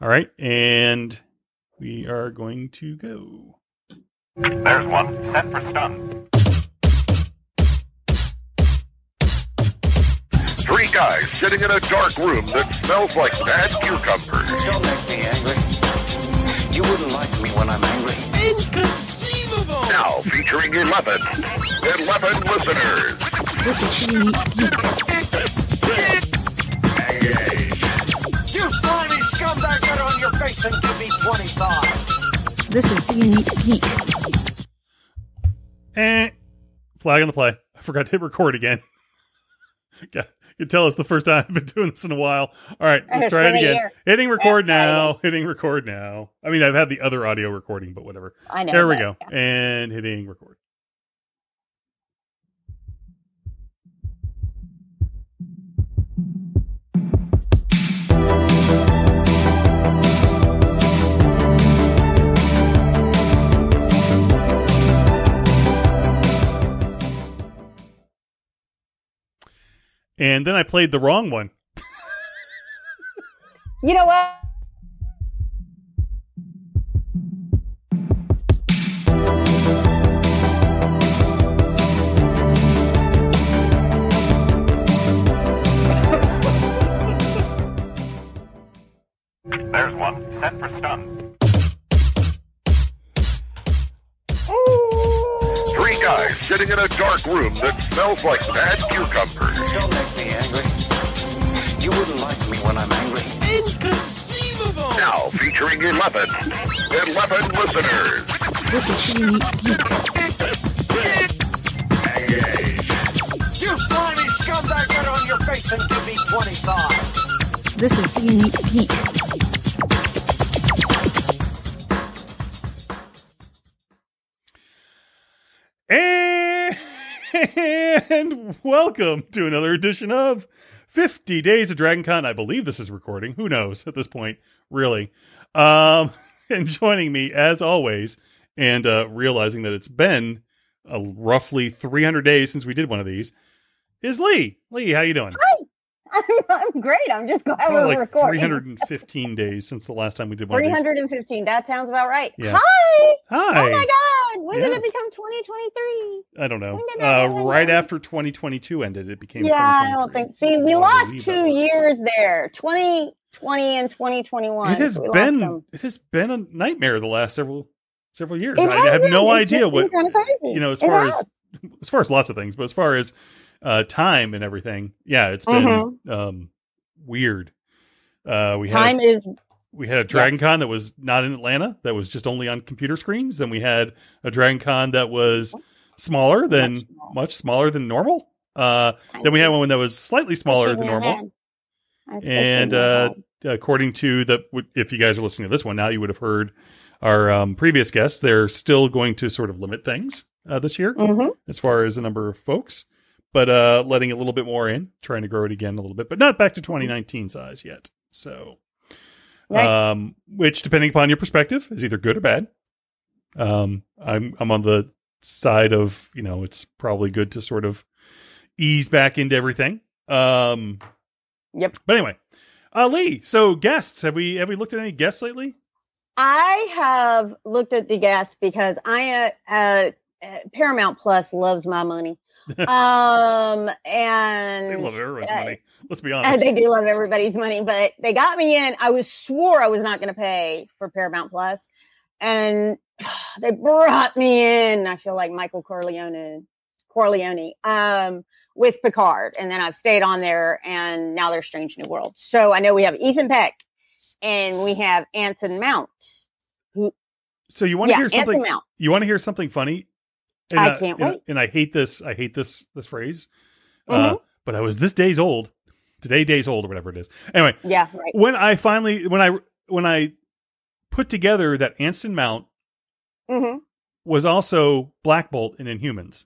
All right, and we are going to go. There's one. Set for stun. Three guys sitting in a dark room that smells like bad cucumbers. Don't make me angry. You wouldn't like me when I'm angry. Inconceivable! Now featuring 11. 11 listeners. This is get on your face and give me 25. This is Unique Geek. Eh, flag on the play. I forgot to hit record again. yeah, you can tell us the first time I've been doing this in a while. All right, let's try it again. year. Hitting record Yeah, try it now. Hitting record now. I mean, I've had the other audio recording, but whatever. I know. there we go. yeah. And hitting record. And then I played the wrong one. You know what? There's one. Set for stun. Three guys sitting in a dark room that smells like bad cucumbers. Don't make me angry. You wouldn't like me when I'm angry. Inconceivable! Now featuring 11. 11 listeners. This is Unique Geek. Engage. You slimy scumbag, get on your face and give me 25. This is Unique Geek. And welcome to another edition of 50 Days of Dragon Con. I believe this is recording. Who knows at this point, really. Um, and joining me, as always, and uh, realizing that it's been uh, roughly 300 days since we did one of these, is Leigh. Leigh, how you doing? I'm, I'm great. I'm just glad Probably we're like recording. 315 days since the last time we did one 315. That sounds about right. Yeah. Hi. Hi. Oh my God. When did it become 2023? I don't know. When did that Uh, right after 2022 ended, it became. Yeah, I don't think. See, we lost two years there 2020 and 2021. It has So been it has been a nightmare the last several several years. It I have been. no It's idea been what kinda crazy. you know as It far has. as as far as lots of things, but as far as uh time and everything, yeah, it's been Mhm. um weird. Uh we time had is we had a Dragon yes. Con that was not in Atlanta, that was just only on computer screens. Then we had a Dragon Con that was smaller than Much smaller. much smaller than normal. Uh then we had one that was slightly smaller than normal. and uh, according to the if you guys are listening to this one now you would have heard our um, previous guests they're still going to sort of limit things uh, this year hmm as far as the number of folks but uh, letting a little bit more in trying to grow it again a little bit but not back to 2019 size yet so Right. um, which depending upon your perspective is either good or bad um, I'm I'm on the side of you know it's probably good to sort of ease back into everything um Yep. but anyway, uh, Leigh. So guests, have we have we looked at any guests lately? I have looked at the guests because I uh, uh, uh, Paramount Plus loves my money. Um and They love everyone's uh, money. Let's be honest. they do love everybody's money, but they got me in. I was swore I was not going to pay for Paramount Plus, and they brought me in. I feel like Michael Corleone, Corleone, um, with Picard, and then I've stayed on there, and now they're Strange New World. So I know we have Ethan Peck, and we have Anson Mount. so you want to yeah, hear something? You want to hear something funny? And, I uh, can't and- wait. And I hate this. I hate this this phrase. Uh, Mhm. but I was this days old, today days old or whatever it is. Anyway, Yeah, right. when I finally when I when I put together that Anson Mount mm-hmm. was also Black Bolt in Inhumans.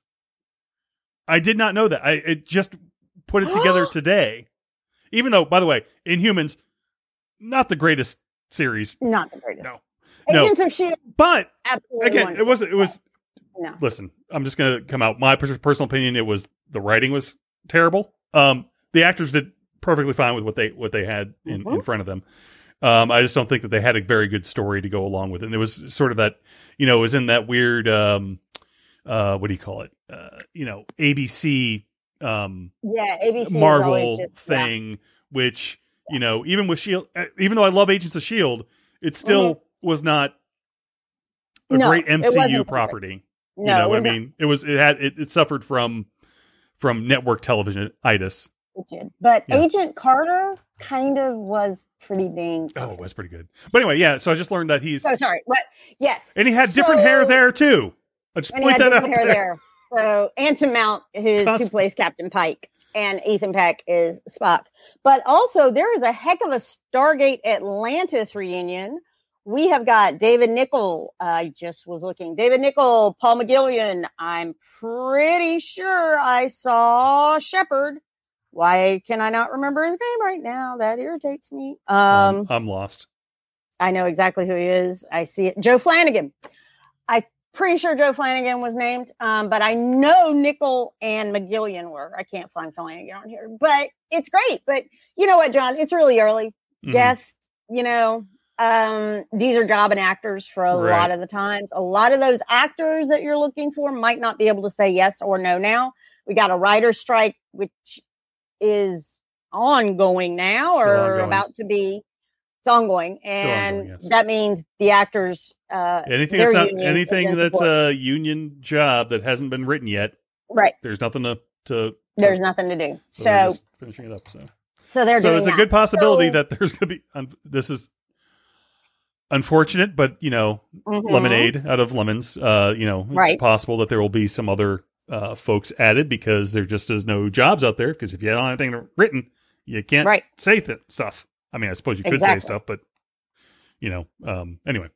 I did not know that. I it just put it together today. Even though, by the way, Inhumans, not the greatest series, Not the greatest. No. No. Of Shield, but absolutely. again, it wasn't. It was. No. Listen, I'm just gonna come out. My personal opinion, it was the writing was terrible. Um, the actors did perfectly fine with what they what they had in, in Mhm. front of them. Um, I just don't think that they had a very good story to go along with it. And it was sort of that, you know, it was in that weird, um, uh, what do you call it? Uh, you know, ABC, um, Yeah, ABC Marvel just- yeah. thing, which you know, even with Shield, uh, even though I love Agents of Shield, it still was not a Mm-hmm. No, great MCU property. No, you know, I was not. mean, it was it had it, it suffered from from network television itis. It did. But Yeah. Agent Carter kind of was pretty dang. Oh, it was pretty good. But anyway, yeah. So I just learned that he's So sorry. What? Yes. and he had different hair there too. I just point had that out hair there. there. So Anson Mount, who's Const- who plays Captain Pike, and Ethan Peck is Spock. But also, there is a heck of a Stargate Atlantis reunion. We have got David Nykl. I just was looking. David Nykl, Paul McGillion. I'm pretty sure I saw Shepard. Why can I not remember his name right now? That irritates me. Um, Um, I'm lost. I know exactly who he is. I see it. Joe Flanigan. I'm pretty sure Joe Flanigan was named, um, but I know Nykl and McGillion were. I can't find Flanigan on here, but it's great. But you know what, Jon? It's really early. Mhm. Guest, you know, um, these are job and actors for a Right. lot of the times. A lot of those actors that you're looking for might not be able to say yes or no now. We got a writer strike, which is ongoing now Still or ongoing. about to be. It's ongoing, and ongoing, yes. that means the actors. Uh, Anything that's not, anything that's support. a union job that hasn't been written yet, right. there's nothing to to. There's nothing to do. so So, finishing it up. So so they're so it's a that. good possibility So- that there's going to be. Un- this is unfortunate, but you know, Mhm. lemonade out of lemons. Uh, you know, it's Right. possible that there will be some other uh, folks added because there just is no jobs out there. Because if you don't have anything written, you can't Right. say th- stuff. I mean, I suppose you could Exactly. say stuff, but you know, um, anyway.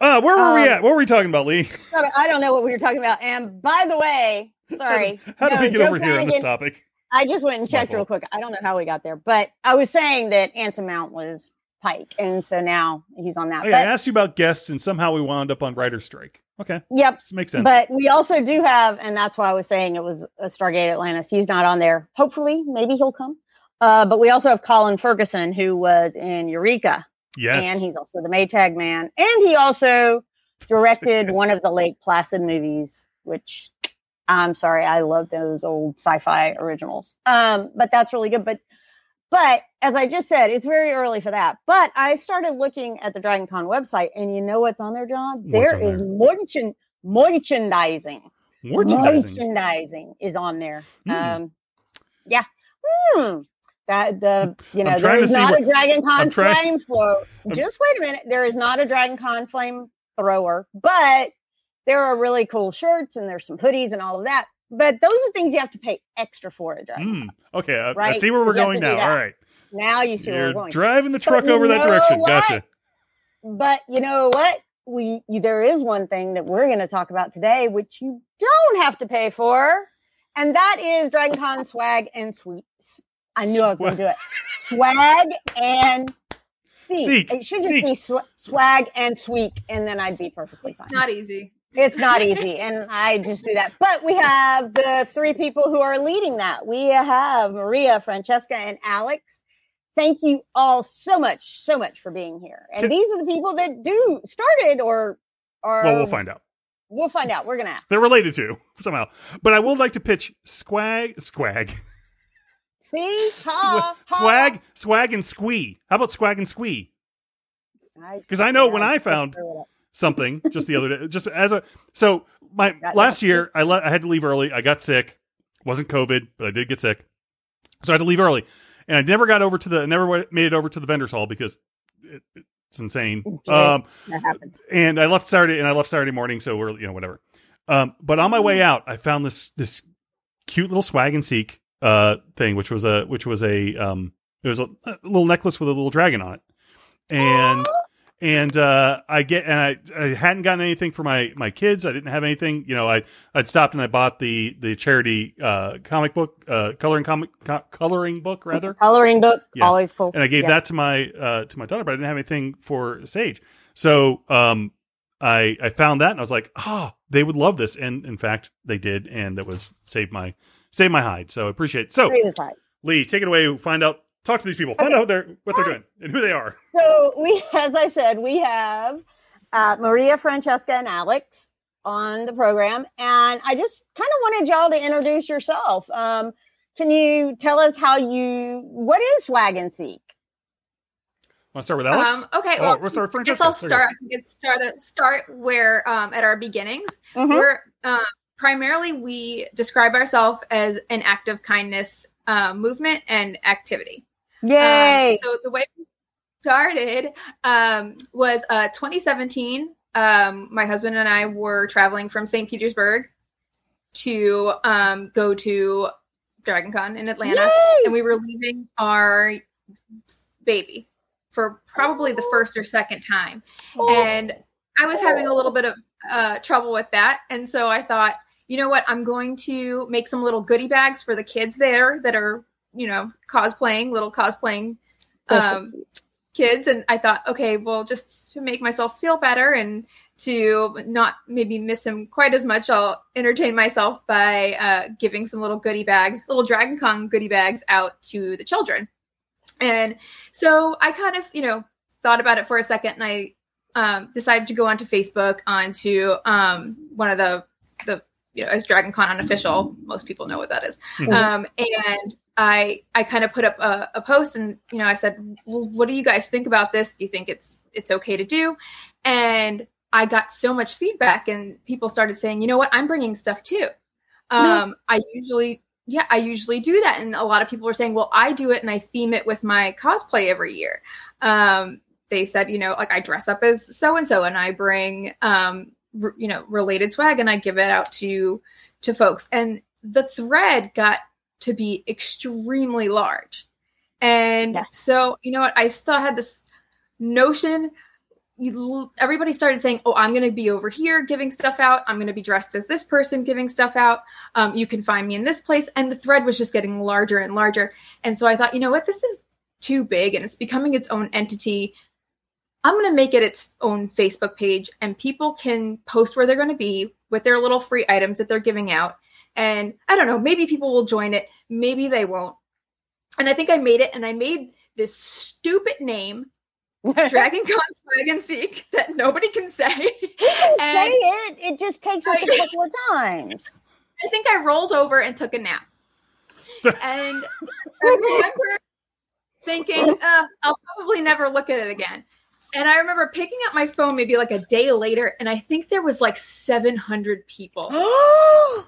Uh, where were we Um, at? What were we talking about, Leigh? I don't know what we were talking about. And by the way, sorry. How did no, we get Joe over here on this topic? I just went and checked real quick. I don't know how we got there, but I was saying that Anson Mount was Pike, and so now he's on that. Yeah, I asked you about guests, and somehow we wound up on writer strike. Okay, yep. this makes sense. But we also do have, and that's why I was saying it was a Stargate Atlantis. He's not on there. Hopefully, maybe he'll come. Uh, but we also have Colin Ferguson, who was in Eureka, yes, and he's also the Maytag Man, and he also directed one of the Lake Placid movies, which I'm sorry, I love those old sci-fi originals. Um, but that's really good. But but as I just said, it's very early for that. But I started looking at the Dragon Con website, and you know what's on there, Jon? What's There is there? merchant merchandising. merchandising. Merchandising is on there. Hmm. Um, yeah. Hmm. That the you know there is not what- a Dragon Con trying- flame flow. Just wait a minute. There is not a Dragon Con flame thrower, but there are really cool shirts and there's some hoodies and all of that. But those are things you have to pay extra for at Dragon. Hmm. Okay, I, I see where we're going now. All right, Now you see where you're we're going. driving the truck you over that direction. what? Gotcha. But you know what? We you, there is one thing that we're going to talk about today, which you don't have to pay for, and that is Dragon Con swag and sweets. I knew I was going to do it. Swag and seek. Seek. It should just Seek. be sw- swag and sweek, and then I'd be perfectly fine. Not easy. It's not easy, and I just do that. But we have the three people who are leading that. We have Maria, Francesca, and Alex. Thank you all so much, so much for being here. And these are the people that do started or are Well, we'll find out. We'll find out. We're gonna ask. They're related to somehow, but I would like to pitch Squag Squag. See, ha, ha. swag, swag, and squee. How about swag and squee? Because I know when I found. Something just the other day. Just as a so my Got last year I let I had to leave early. I got sick. wasn't COVID, but I did get sick, so I had to leave early, and I never got over to the never made it over to the vendors hall because it, it's insane. Yeah. Um, That happens. and I left Saturday and I left Saturday morning, so we're you know whatever. Um, but on my way out, I found this this cute little swag and seek uh thing, which was a which was a um it was a, a little necklace with a little dragon on it, and and uh I get and I I hadn't gotten anything for my my kids. I didn't have anything. You know, I I'd stopped and I bought the the charity uh comic book uh coloring comic co- coloring book rather. Coloring book, Yes. always cool. and I gave Yeah. that to my uh, to my daughter, but I didn't have anything for Sage. So um, I I found that and I was like, oh, they would love this, and in fact, they did, and that was saved my saved my hide. So I appreciate it. So. Leigh, take it away. Find out talk to these people. Find Okay. out they're, what they're doing and who they are. So we, as I said, we have uh, Maria, Francesca, and Alex on the program, and I just kind of wanted y'all to introduce yourself. Um, can you tell us how you? What is Swag and Seek? Want to start with Alex? Um, okay, Oh, well, we'll start with I guess Francesca. I'll There you start. I can get started. Start where um, at our beginnings. Mhm. We're um, primarily we describe ourselves as an act of kindness um, movement and activity. Um, Yay! so the way we started um, was uh, 2017. Um, my husband and I were traveling from St. Petersburg to um, go to Dragon Con in Atlanta, Yay! and we were leaving our baby for probably the first or second time. Oh. And I was having a little bit of uh, trouble with that. And so I thought, you know what? I'm going to make some little goodie bags for the kids there that are, you know, cosplaying, little cosplaying um, kids. And I thought, okay, well, just to make myself feel better and to not maybe miss him quite as much, I'll entertain myself by uh, giving some little goodie bags, little Dragon Con goodie bags out to the children. And so I kind of, you know, thought about it for a second and I um, decided to go onto Facebook onto um, one of the, the, you know, as Dragon Con unofficial, most people know what that is. Mhm. Um, and I, I kind of put up a, a post and, you know, I said, well, what do you guys think about this? Do you think it's, it's okay to do? And I got so much feedback and people started saying, you know what, I'm bringing stuff too. Um, I usually, yeah, I usually do that. And a lot of people were saying, well, I do it and I theme it with my cosplay every year. Um, they said, you know, like I dress up as so and so and I bring, um, r- you know, related swag and I give it out to, to folks. And the thread got to be extremely large. And Yes. so, you know what, I still had this notion everybody started saying, "Oh, I'm going to be over here giving stuff out. I'm going to be dressed as this person giving stuff out. Um, you can find me in this place." And the thread was just getting larger and larger. And so I thought, you know what, this is too big, and it's becoming its own entity. I'm going to make it its own Facebook page, and people can post where they're going to be with their little free items that they're giving out. And I don't know, maybe people will join it, maybe they won't. And I think I made it, and I made this stupid name Dragon Con Swag and Seek that nobody can say. You can and- say it. It just takes us a I- couple of times. I think I rolled over and took a nap. And I remember thinking, uh, I'll probably never look at it again. And I remember picking up my phone maybe like a day later, and I think there was like 700 people.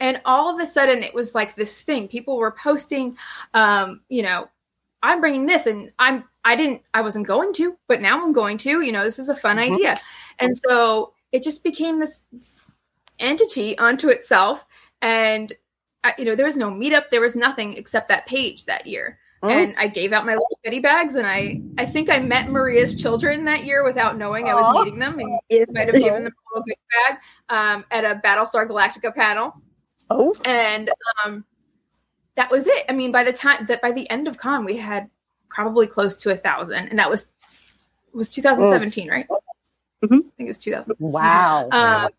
And all of a sudden, it was like this thing. People were posting, um, you know, I'm bringing this, and I'm I didn't I wasn't going to, but now I'm going to. You know, this is a fun Mhm. idea, and so it just became this entity unto itself. And I, you know, there was no meetup, there was nothing except that page that year. Oh. And I gave out my little goodie bags, and I I think I met Maria's children that year without knowing I was meeting them, and Yes, might have given them a little goodie bag um, at a Battlestar Galactica panel Oh, and um, that was it. I mean, by the time that by the end of con, we had probably close to a thousand, and that was was 2017, right? Mhm. I think it was 2000. wow. Um,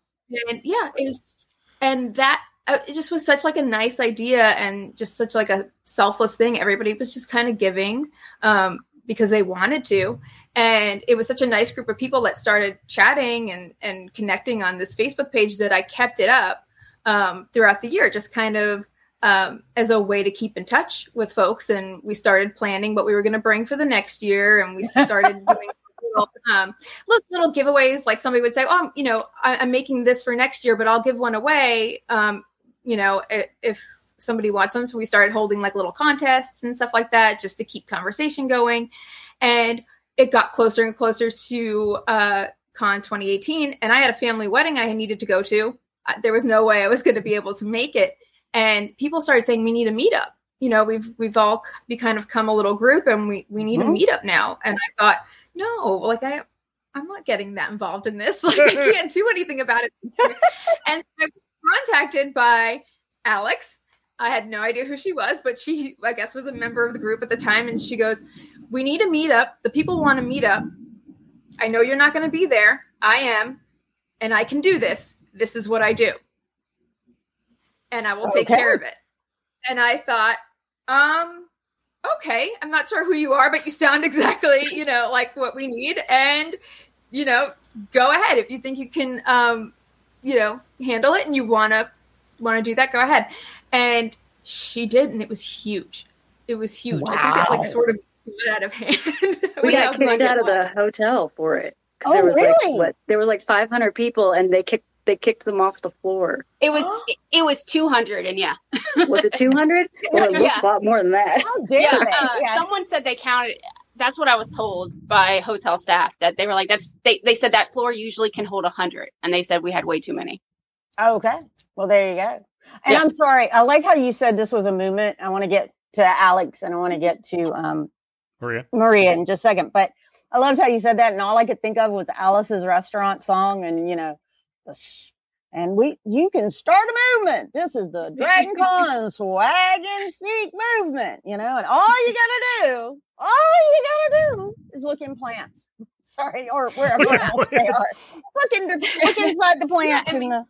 and yeah, it was, and that uh, it just was such like a nice idea and just such like a selfless thing. Everybody was just kind of giving um, because they wanted to, and it was such a nice group of people that started chatting and and connecting on this Facebook page that I kept it up um, throughout the year, just kind of um, as a way to keep in touch with folks. And we started planning what we were going to bring for the next year, and we started doing little, um, little, little giveaways. Like somebody would say, "Oh, you know, I, I'm making this for next year, but I'll give one away." Um, you know, if somebody wants one, so we started holding like little contests and stuff like that, just to keep conversation going. And it got closer and closer to uh, Con 2018, and I had a family wedding I needed to go to. There was no way I was going to be able to make it, and people started saying we need a meetup. You know, we've we've all be kind of come a little group, and we we need Mhm. a meetup now. And I thought, no, like I I'm not getting that involved in this. Like I can't do anything about it. and I was contacted by Alex. I had no idea who she was, but she, I guess, was a member of the group at the time. And she goes, We need a meetup. The people want a meetup. I know you're not going to be there. I am. And I can do this. This is what I do. And I will take Okay. care of it. And I thought, um, okay, I'm not sure who you are, but you sound exactly, you know, like what we need. And, you know, go ahead. If you think you can, um, you know, handle it and you want to, want to do that, go ahead. And she did. And it was huge. It was huge. I think it like sort of got out of hand. We got have kicked out of the hotel for it. Oh, there was really? like what there were like 500 people and they kicked they kicked them off the floor. It was it, it was 200 and yeah. Was it 200? well, it looked Yeah. a lot more than that. How dare Yeah, they? uh, Yeah. someone said they counted that's what I was told by hotel staff that they were like that's they, they said that floor usually can hold 100 and they said we had way too many. Okay. Well, there you go. And Yeah. I'm sorry. I like how you said this was a movement. I want to get to Alex and I want to get to um, Maria. Maria in just a second. But I loved how you said that. And all I could think of was Alice's restaurant song. And, you know, the, s- and we, you can start a movement. This is the Dragon Con swag and seek movement, you know, and all you got to do, all you got to do is look in plants. Sorry, or wherever else they are. Look, in, look inside the plants I in mean, the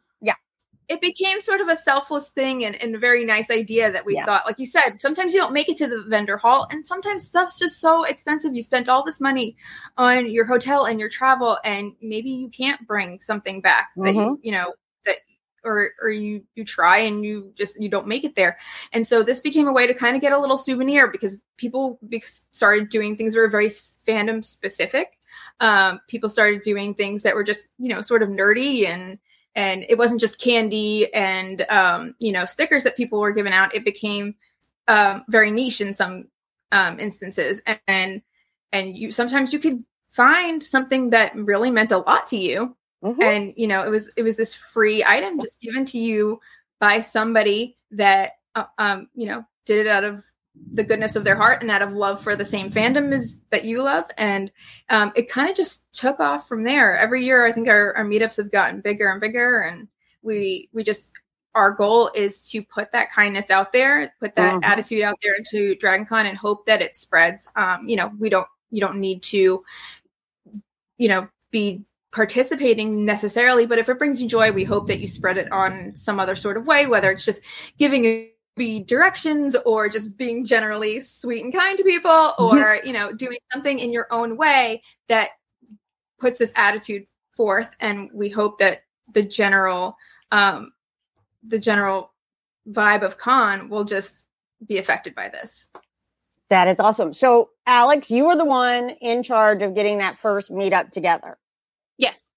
it became sort of a selfless thing and, and a very nice idea that we Yeah. thought like you said sometimes you don't make it to the vendor hall and sometimes stuff's just so expensive. You spent all this money on your hotel and your travel and maybe you can't bring something back that you you know that or or you you try and you just you don't make it there. And so this became a way to kind of get a little souvenir because people be- started doing things that were very fandom specific. Um, people started doing things that were just you know sort of nerdy and and it wasn't just candy and um, you know stickers that people were giving out. It became um, very niche in some um, instances. And and you sometimes you could find something that really meant a lot to you. Mhm. and you know it was it was this free item just given to you by somebody that uh, um you know did it out of the goodness of their heart and out of love for the same fandom is that you love. And um, it kind of just took off from there. Every year i think our, our meetups have gotten bigger and bigger. And we we just our goal is to put that kindness out there put that Mhm. attitude out there into dragon con and hope that it spreads. Um, you know we don't you don't need to you know be participating necessarily but if it brings you joy we hope that you spread it on some other sort of way whether it's just giving a be directions or just being generally sweet and kind to people or you know doing something in your own way that puts this attitude forth and we hope that the general um the general vibe of con will just be affected by this That is awesome. So, Alex, you were the one in charge of getting that first meetup together. Yes.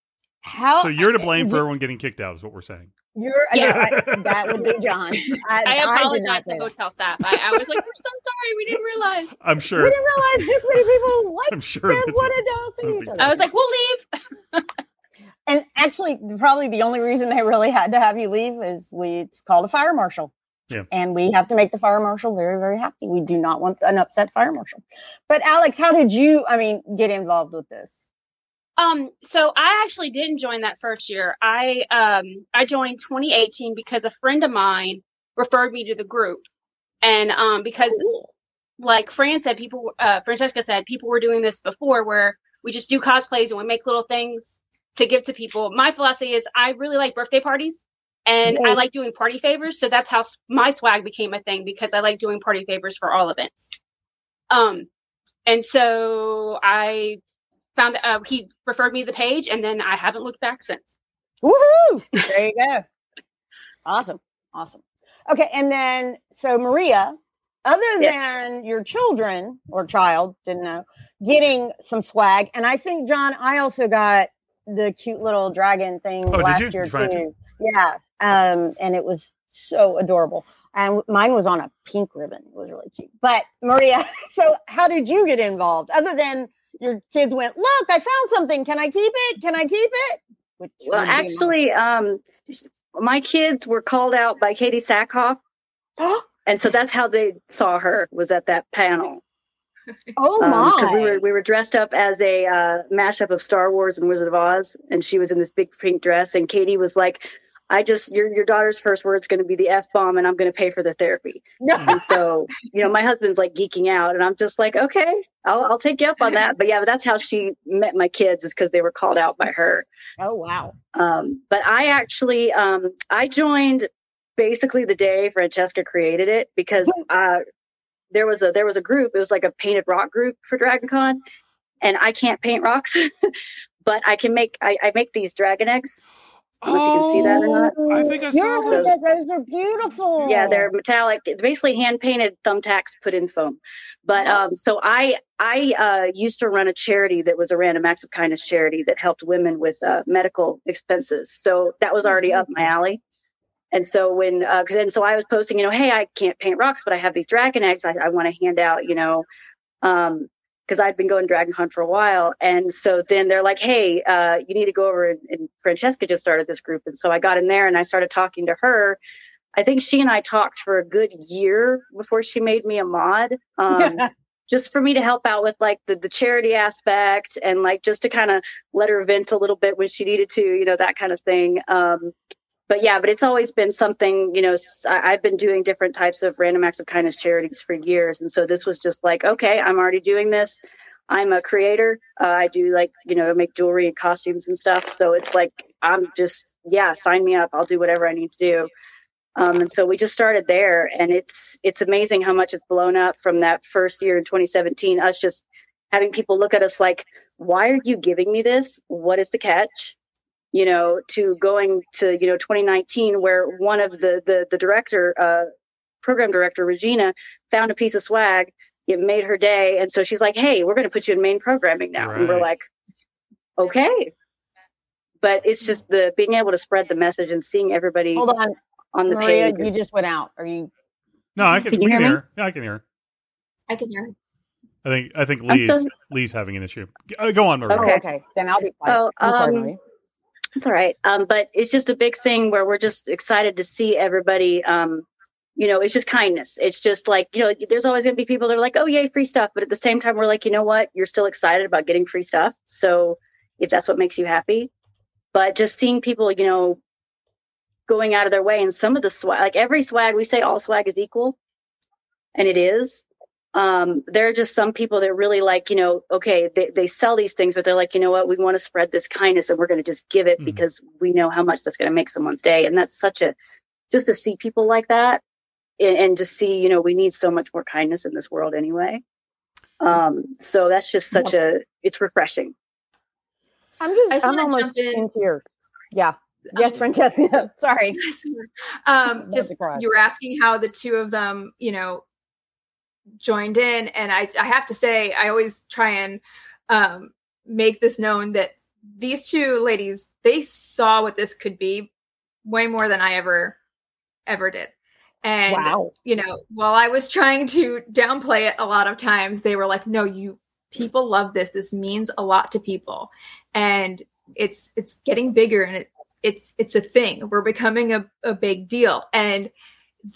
How? So you're to blame for everyone getting kicked out, is what we're saying. You're, Yeah. yeah, I- that would be Jon. I, I apologize say to that. hotel staff. I, I was like, we're so sorry, we didn't realize. I'm sure We didn't realize this many people like I'm sure. them wanted is, to see each other. I was like, we'll leave. and actually, probably the only reason they really had to have you leave is we it's called a fire marshal. Yeah. And we have to make the fire marshal very, very happy. We do not want an upset fire marshal. But Alex, how did you, I mean, get involved with this? Um, so I actually didn't join that first year. I um I joined 2018 because a friend of mine referred me to the group. And um because like Fran said, people uh Francesca said people were doing this before where we just do cosplays and we make little things to give to people. My philosophy is I really like birthday parties and I like doing party favors, so that's how my swag became a thing because I like doing party favors for all events. Um and so I found uh, he referred me to the page and then I haven't looked back since. Woohoo! There you go. awesome. Awesome. Okay. And then, so Maria, other Yes. than your children or child, didn't know, getting some swag. And I think, Jon, I also got the cute little dragon thing Oh, last year Did you find it too. Yeah. Um, and it was so adorable. And mine was on a pink ribbon. It was really cute. But Maria, so how did you get involved? Other than your kids went, look, I found something. Can I keep it? Can I keep it? Which Well, actually, um, my kids were called out by Katee Sackhoff, and so that's how they saw her was at that panel. Oh Um, my! we were we were dressed up as a uh, mashup of Star Wars and Wizard of Oz, and she was in this big pink dress, and Katee was like, "I just your your daughter's first word's going to be the f bomb, and I'm going to pay for the therapy." And so, you know, my husband's like geeking out, and I'm just like, "Okay, I'll I'll take you up on that." But yeah, but that's how she met my kids is because they were called out by her. oh wow! Um, but I actually um, I joined basically the day Francesca created it because uh, there was a there was a group. It was like a painted rock group for Dragon Con, and I can't paint rocks, but I can make I, I make these dragon eggs. I don't know if you can see that or not. Oh, I think I saw Yeah, those. those, those are beautiful. Yeah, they're metallic, It's basically hand painted thumbtacks put in foam. But um, so I I uh, used to run a charity that was a random acts of kindness charity that helped women with uh, medical expenses. So that was already up my alley. And so when uh, 'cause then so I was posting, you know, hey, I can't paint rocks, but I have these dragon eggs. I, I want to hand out, you know, um, because I've been going Dragon Con for a while. And so then they're like, hey, uh, you need to go over and, and Francesca just started this group. And so I got in there and I started talking to her. I think she and I talked for a good year before she made me a mod. Um, just for me to help out with like the, the charity aspect and like just to kind of let her vent a little bit when she needed to, you know, that kind of thing. Um, but yeah, but it's always been something, you know, I've been doing different types of random acts of kindness charities for years. And so this was just like, okay, I'm already doing this. I'm a creator. Uh, I do like, you know, make jewelry and costumes and stuff. So it's like, I'm just, yeah, sign me up. I'll do whatever I need to do. Um, and so we just started there and it's, it's amazing how much it's blown up from that first year in 2017, us just having people look at us like, why are you giving me this? What is the catch? You know, to going to, you know, 2019, where one of the, the, the director, uh, program director, Regina, found a piece of swag. It made her day. And so she's like, hey, we're going to put you in main programming now. And we're like, okay. But it's just the being able to spread the message and seeing everybody Hold on, on the Maria, page. you just went out. Are you? No, I can. Can you hear me? hear. Yeah, I can hear. I can hear. I think. I think Leigh's still- Leigh's having an issue. Uh, go on, Maria. Oh, Okay. okay. Then I'll be quiet. Oh, um, It's all right. Um, but it's just a big thing where we're just excited to see everybody. Um, you know, it's just kindness. It's just like, you know, there's always going to be people that are like, oh, yay, free stuff. But at the same time, we're like, you know what? You're still excited about getting free stuff. So if that's what makes you happy, but just seeing people, you know, going out of their way and some of the swag, like every swag, we say all swag is equal, and it is. Um, there are just some people that really like, you know, okay, they, they sell these things, but they're like, you know what, we want to spread this kindness and we're going to just give it Mhm. because we know how much that's going to make someone's day. And that's such a, just to see people like that and, and to see, you know, we need so much more kindness in this world anyway. Um, so that's just such a, it's refreshing. I'm just, just I'm wanna almost jump in. in tears. Yeah. Yes, Um, Francesca. Sorry. um, just you were asking how the two of them, you know, joined in, and I, I have to say, I always try and um, make this known that these two ladies they saw what this could be way more than I ever ever did, and wow. you know, while I was trying to downplay it a lot of times, they were like, no, you people love this. This means a lot to people. And it's it's getting bigger and it it's it's a thing. We're becoming a, a big deal. And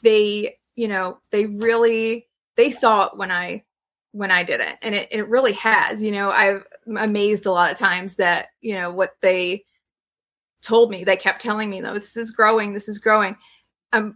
they, you know, they really they saw it when I when I did it. And it, it really has. You know, I've amazed a lot of times that, you know, what they told me, they kept telling me, though, this is growing, this is growing. That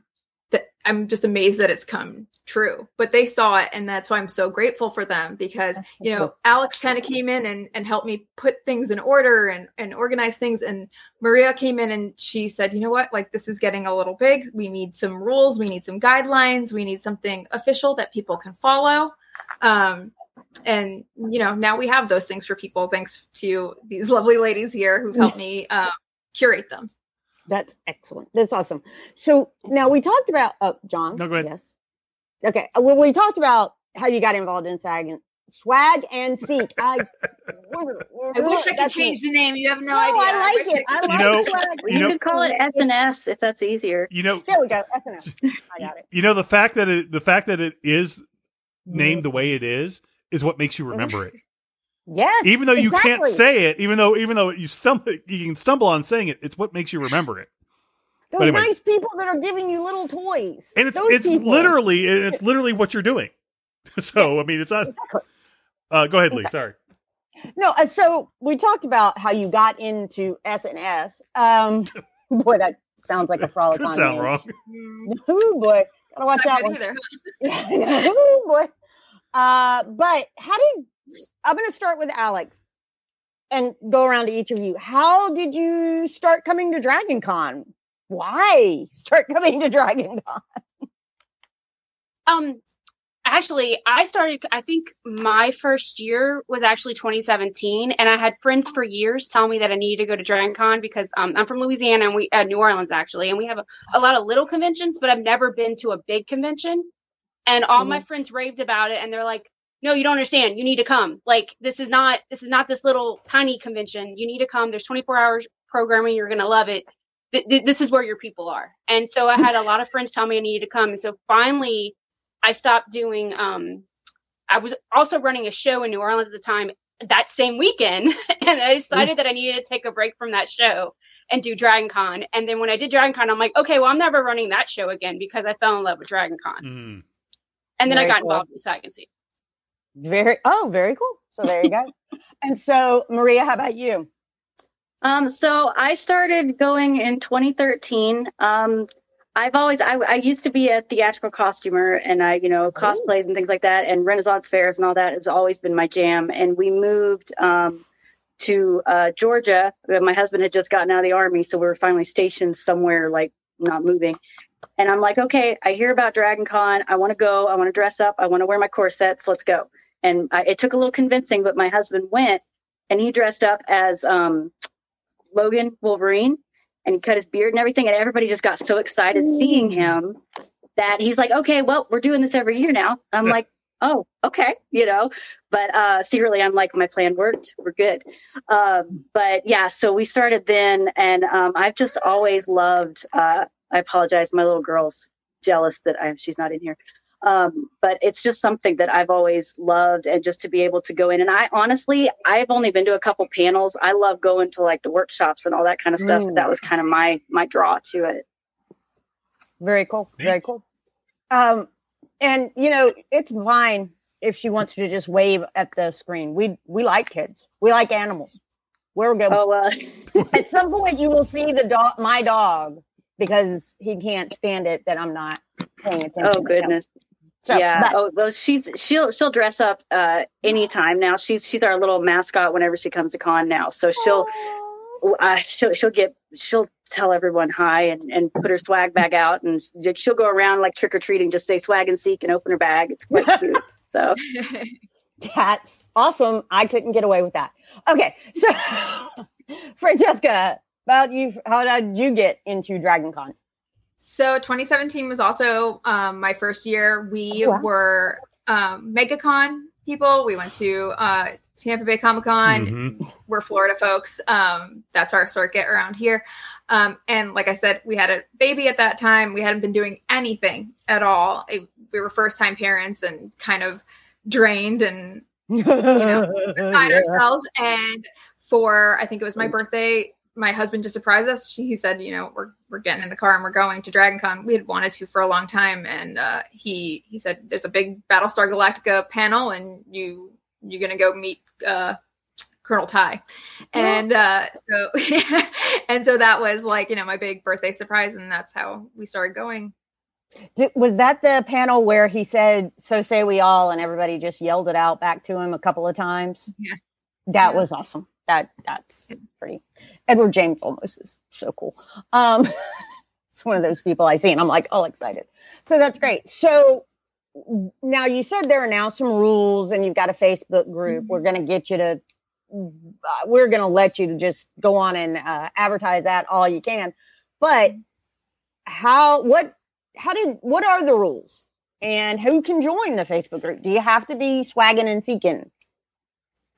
I'm just amazed that it's come true. But they saw it, and that's why I'm so grateful for them because you know Alex kind of came in and, and helped me put things in order and and organize things. And Maria came in and she said, you know what, like this is getting a little big. We need some rules. We need some guidelines. We need something official that people can follow. Um, and you know now we have those things for people thanks to these lovely ladies here who've helped me uh, curate them. That's excellent. That's awesome. So now we talked about, oh, John. No, go ahead. Yes. Okay. uh, Well, we talked about how you got involved in SAG and swag and seek. I, I wish I could change the name. You have no, No, idea. I like wish it. I You like know- swag. You, You know- can call it SNS if that's easier. You know, There we go. SNS. I got it. you know the fact that it the fact that it is Mm-hmm. named the way it is is what makes you remember it. Yes. Even though you can't say it, even though even though you stumble, you can stumble on saying it. It's what makes you remember it. those anyway. nice people that are giving you little toys. and it's Those it's people. literally it's literally what you're doing. So I mean, it's not. Exactly. Uh, go ahead, Leigh. Sorry. No, uh, so we talked about how you got into SNS. Um, boy, that sounds like a frolic. Could on sound name. wrong. Oh boy, gotta watch not that good one. either. oh boy. Uh, but how did I'm going to start with Alex and go around to each of you. How did you start coming to Dragon Con? Why start coming to Dragon Con? Um, actually, I started, I think my first year was actually 2017. And I had friends for years tell me that I needed to go to Dragon Con because um, I'm from Louisiana and we, uh, New Orleans actually. And we have a, a lot of little conventions, but I've never been to a big convention. And all my friends raved about it. And they're like, no, you don't understand. You need to come. Like, this is not, this is not this little tiny convention. You need to come. There's 24 hours programming. You're going to love it. Th- th- this is where your people are. And so I had a lot of friends tell me I needed to come. And so finally, I stopped doing. Um, I was also running a show in New Orleans at the time that same weekend, and I decided that I needed to take a break from that show and do Dragon Con. And then when I did Dragon Con, I'm like, okay, well, I'm never running that show again because I fell in love with Dragon Con. Mm. And then I got cool. involved in Second Sea. Very oh, very cool. So there you go. and so Maria, how about you? Um, so I started going in 2013. Um, I've always, I, I used to be a theatrical costumer and I, you know, cosplays and things like that and Renaissance fairs and all that has always been my jam. And we moved, um, to, uh, Georgia. My husband had just gotten out of the army. So we were finally stationed somewhere like not moving. And I'm like, okay, I hear about Dragon Con. I want to go. I want to dress up. I want to wear my corsets. Let's go. And I, it took a little convincing, but my husband went and he dressed up as, um, Logan Wolverine and he cut his beard and everything. And everybody just got so excited seeing him that he's like, okay, well, we're doing this every year now. I'm like, oh, okay, you know, but uh, secretly I'm like, my plan worked. We're good. Um, but yeah, so we started then. And um, I've just always loved, uh, I apologize, my little girl's jealous that I, she's not in here. Um, but it's just something that I've always loved and just to be able to go in. And I honestly, I've only been to a couple panels. I love going to like the workshops and all that kind of stuff. So Mm. that was kind of my, my draw to it. Very cool. Very cool. Um, and you know, it's fine if she wants to just wave at the screen. We we like kids. We like animals. We're good. Oh, uh, At some point, you will see the dog, my dog, because he can't stand it that I'm not paying attention. oh to him. goodness. So, yeah. but- oh well, she's she'll she'll dress up uh anytime now. She's she's our little mascot whenever she comes to con now. So she'll uh, she'll she'll get she'll tell everyone hi and and put her swag bag out and she'll go around like trick or treating, just say swag and seek and open her bag. It's quite cute. So That's awesome. I couldn't get away with that. Okay, so Francesca, about you, how did you get into Dragon Con? So 2017 was also um, my first year. We Oh, wow. were um, MegaCon people. We went to uh, Tampa Bay Comic Con. Mhm. We're Florida folks. Um, that's our circuit around here. Um, and like I said, we had a baby at that time. We hadn't been doing anything at all. It- we were first time parents and kind of drained and you know, beside ourselves. And for I think it was my birthday, my husband just surprised us. She, he said, you know, we're we're getting in the car and we're going to Dragon Con. We had wanted to for a long time, and uh, he he said, "There's a big Battlestar Galactica panel, and you you're gonna go meet." Uh, Colonel Tigh, and uh, so and so that was like you know my big birthday surprise, and that's how we started going. Did, was that the panel where he said, "So say we all," and everybody just yelled it out back to him a couple of times? Yeah. that Yeah. was awesome. That that's pretty. Edward James Olmos is so cool. Um, it's one of those people I see, and I'm like all excited. So that's great. So now you said there are now some rules, and you've got a Facebook group. We're going to get you to. Uh, we're going to let you to just go on and uh, advertise that all you can, but how what how did what are the rules and who can join the facebook group do you have to be swagging and seeking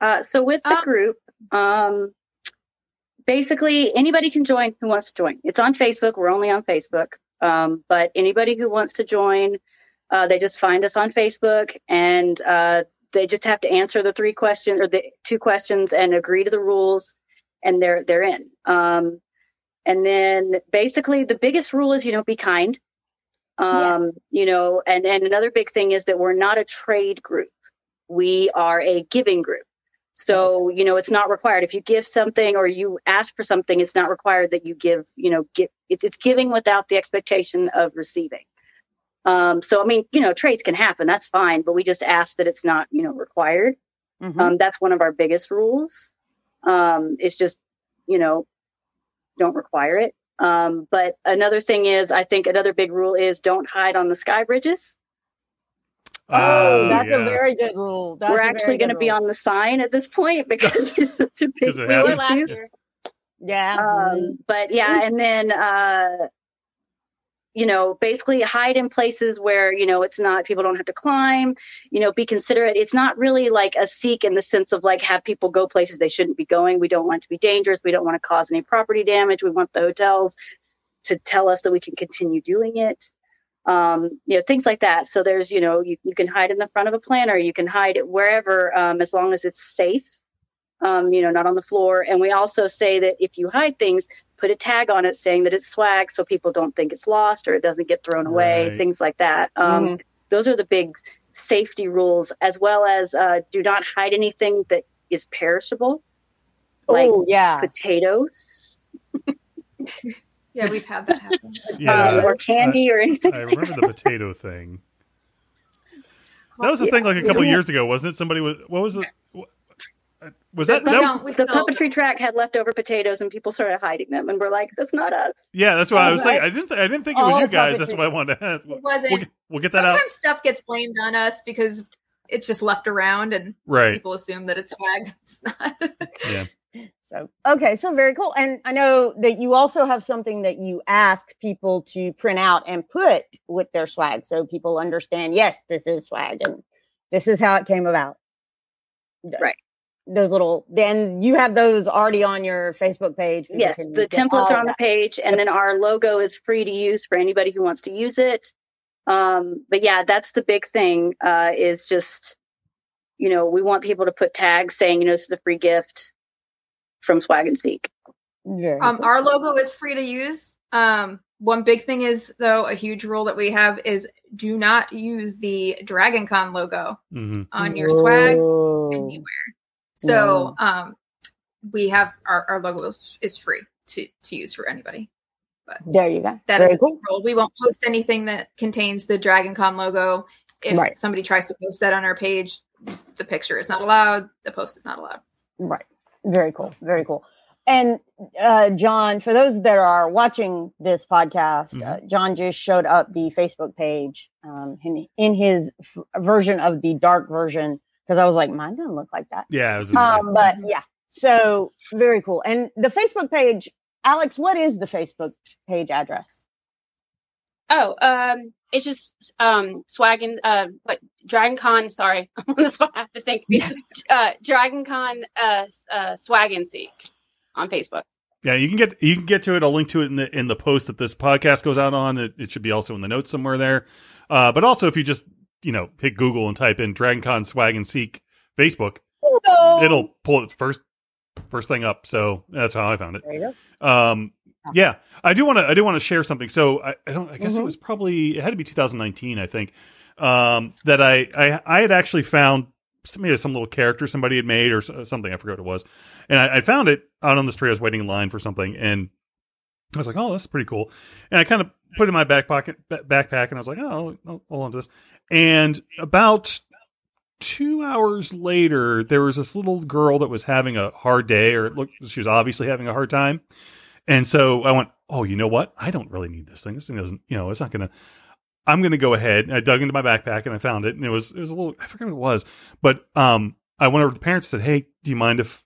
Uh, so with the Uh, group, um, basically anybody can join who wants to join. It's on Facebook. We're only on Facebook. Um, but anybody who wants to join, uh, they just find us on Facebook and uh, they just have to answer the three questions or the two questions and agree to the rules, and they're they're in. Um, and then basically the biggest rule is you know be kind. Um, you know, and and another big thing is that we're not a trade group. We are a giving group. So, you know, it's not required. If you give something or you ask for something, it's not required that you give, you know, give it's it's giving without the expectation of receiving. Um, so I mean, you know, trades can happen, that's fine, but we just ask that it's not, you know, required. Mhm. Um, that's one of our biggest rules. Um, it's just, you know, don't require it. Um, but another thing is, I think another big rule is don't hide on the sky bridges. Oh, Oh, that's yeah. a very good rule. That's We're actually going to be on the sign at this point because it's such a big. it We were last year. Yeah. um, but yeah and then uh you know basically hide in places where you know it's not people don't have to climb you know be considerate it's not really like a seek in the sense of like have people go places they shouldn't be going we don't want it to be dangerous we don't want to cause any property damage we want the hotels to tell us that we can continue doing it um, you know things like that so there's you know you, you can hide in the front of a planter you can hide it wherever um, as long as it's safe um, you know not on the floor and we also say that if you hide things put a tag on it saying that it's swag so people don't think it's lost or it doesn't get thrown away Right. things like that um, Mhm. those are the big safety rules as well as uh, do not hide anything that is perishable like oh, yeah. potatoes Yeah, we've had that happen. Yeah. um, or candy or anything I remember the potato thing. That was the thing like a couple years ago, wasn't it? Somebody was what was it? Was that, The- that was, we the still- puppetry track had leftover potatoes and people started hiding them and we're like that's not us yeah? That's what I was Alright. thinking. I didn't. Th- I didn't think it was you guys. That's what I wanted to ask. We'll, It wasn't. we'll get, we'll get that out. Sometimes stuff gets blamed on us because it's just left around and Right. people assume that it's swag. It's not. Yeah. So okay, so very cool. And I know that you also have something that you ask people to print out and put with their swag, so people understand. Yes, this is swag, and this is how it came about. Right. Those little. Then you have those already on your Facebook page. Yes the templates are on the page and then our logo is free to use for anybody who wants to use it um, but yeah that's the big thing uh, is just you know we want people to put tags saying you know this is a free gift from swag and seek Very Um, our logo is free to use. Um, one big thing is though a huge rule that we have is do not use the Dragon Con logo hmm on your swag anywhere. So um, we have our, our logo is, is free to, to use for anybody. But There you go. That is very a cool. rule. We won't post anything that contains the Dragon Con logo. If Right. somebody tries to post that on our page, the picture is not allowed. The post is not allowed. Right. Very cool. Very cool. And uh, Jon, for those that are watching this podcast, uh, Jon just showed up the Facebook page um, in, in his f- version of the dark version because I was like, mine doesn't look like that. Yeah. It was. Um, but yeah, so very cool. And the Facebook page, Alex, what is the Facebook page address? Oh, um, it's just um swagging uh what Dragon Con, sorry, I'm on the spot I have to think. Uh Dragon Con uh uh swag and seek on Facebook. Yeah, you can get you can get to it. I'll link to it in the in the post that this podcast goes out on. It, it should be also in the notes somewhere there. Uh, but also, if you just you know hit Google and type in DragonCon Swag and Seek Facebook, it'll pull its first first thing up. So that's how I found it. There you go. Um, yeah, I do want to. I do want to share something. So I, I don't. I guess it Mhm. was probably it had to be 2019. I think um, that I, I I had actually found some, maybe some little character somebody had made or something. I forgot what it was, and I, I found it out on the street. I was waiting in line for something, and I was like, "Oh, that's pretty cool." And I kind of put it in my back pocket ba- backpack, and I was like, "Oh, I'll hold on to this." And about two hours later, there was this little girl that was having a hard day, or it looked she was obviously having a hard time. And so I went, "Oh, you know what? I don't really need this thing. This thing doesn't, you know, it's not gonna." I'm gonna go ahead. And I dug into my backpack and I found it, and it was it was a little I forget what it was, but um, I went over to the parents and said, "Hey, do you mind if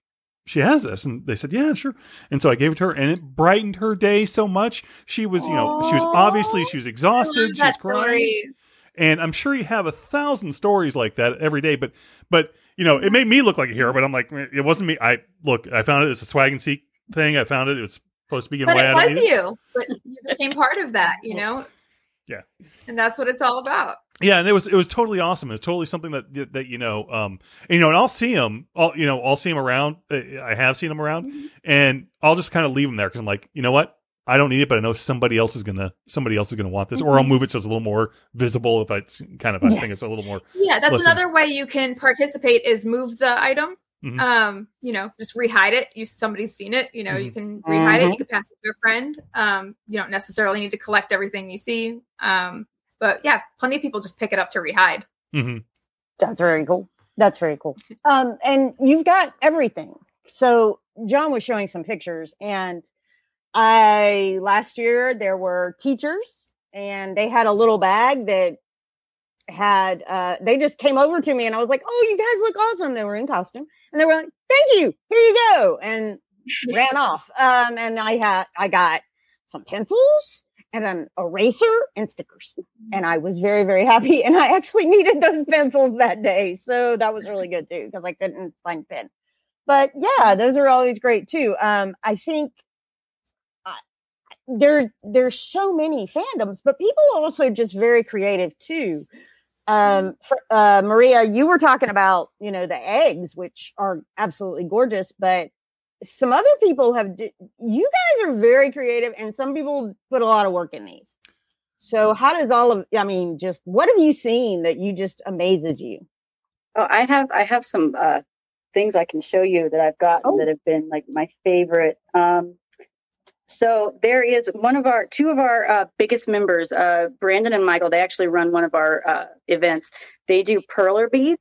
she has this?" And they said, "Yeah, sure." And so I gave it to her, and it brightened her day so much. She was, you know, she was obviously she was exhausted, she was crying, story. and I'm sure you have a thousand stories like that every day. But but you know, it made me look like a hero. But I'm like, it wasn't me. I look, I found it. It's a swag and seek thing. I found it. It's supposed to be But away. it don't was you. But you became part of that, you know? Yeah. And that's what it's all about. Yeah, and it was it was totally awesome. It's totally something that that, that, you know, um, and, you know, and I'll see him, I'll you know, I'll see him around. Uh, I have seen him around, Mm-hmm. and I'll just kind of leave him there because I'm like, you know what, I don't need it, but I know somebody else is gonna somebody else is gonna want this, or Mm-hmm. I'll move it so it's a little more visible if it's kind of I Yes. think it's a little more. Yeah, that's Listen. another way you can participate is move the item. Mhm. Um, you know, just rehide it. You somebody's seen it, you know, you Mm-hmm. can rehide it, you can pass it to a friend. Um, you don't necessarily need to collect everything you see. Um, but yeah, plenty of people just pick it up to rehide. hmm That's very cool. That's very cool. Um, and you've got everything. So John was showing some pictures, and I last year there were teachers, and they had a little bag that had uh they just came over to me and I was like, "Oh, you guys look awesome." They were in costume and they were like, "Thank you. Here you go." And ran off. Um and I had I got some pencils and an eraser and stickers. And I was very very happy and I actually needed those pencils that day. So that was really good too because I couldn't find pen. But yeah, those are always great too. Um I think there there's so many fandoms, but people are also just very creative too. Um, uh, Maria, you were talking about you know the eggs, which are absolutely gorgeous, but some other people have. You guys are very creative, and some people put a lot of work in these. So, how does all of? I mean, just what have you seen that you just amazes you? Oh, I have I have some uh things I can show you that I've gotten Oh. that have been like my favorite. Um so there is one of our two of our uh, biggest members, uh, Brandon and Michael. They actually run one of our uh, events. They do perler beads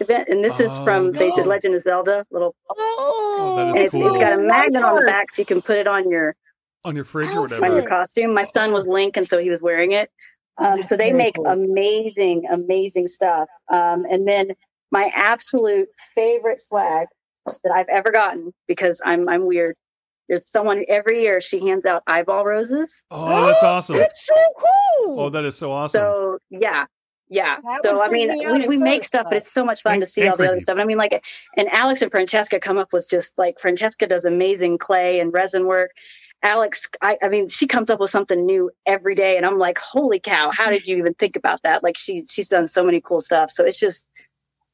event, and this is from they did Oh. Legend of Zelda little. Oh, that is and it's, cool. it's got a magnet on the back, so you can put it on your on your fridge or Oh, on your costume. My son was Link, and so he was wearing it. Um, so they make cool. amazing, amazing stuff. Um, and then my absolute favorite swag that I've ever gotten because I'm I'm weird. There's someone every year she hands out eyeball roses. Oh, that's awesome. It's so cool. Oh, that is so awesome. So yeah, yeah. That so I mean, me we, we make stuff, but but- it's so much fun And- to see all the other freaky. stuff. And I mean, like, and Alex and Francesca come up with just like Francesca does amazing clay and resin work. Alex, I, I mean, she comes up with something new every day, and I'm like, holy cow, how did you even think about that? Like, she she's done so many cool stuff. So it's just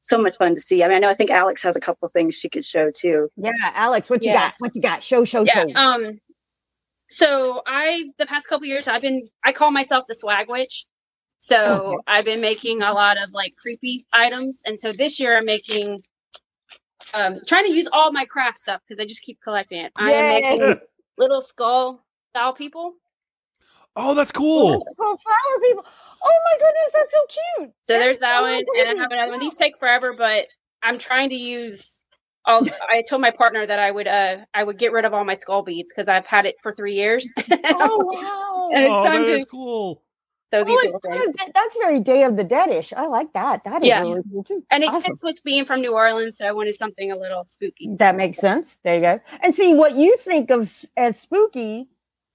so much fun to see. I mean, I know I think Alex has a couple of things she could show too. yeah, Alex, what you Yeah. got? What you got? Show, show, yeah. show. Um. So I, the past couple years, I've been, I call myself the swag witch. So Okay. I've been making a lot of like creepy items, and so this year I'm making, um, trying to use all my craft stuff because I just keep collecting it. I am making little skull style people. Oh, that's Oh, cool. that's cool flower people. Oh my goodness, that's so cute. So That's there's that so one, and. I have another one. These take forever, but I'm trying to use. All, I told my partner that I would uh I would get rid of all my skull beads because I've had it for three years. Oh wow. Oh, time that to- is cool. so Oh, these it's kind of, that's very Day of the Deadish. I like that. That is Yeah. really cool too. And it Awesome. fits with being from New Orleans, so I wanted something a little spooky. That makes sense. There you go. And see what you think of as spooky.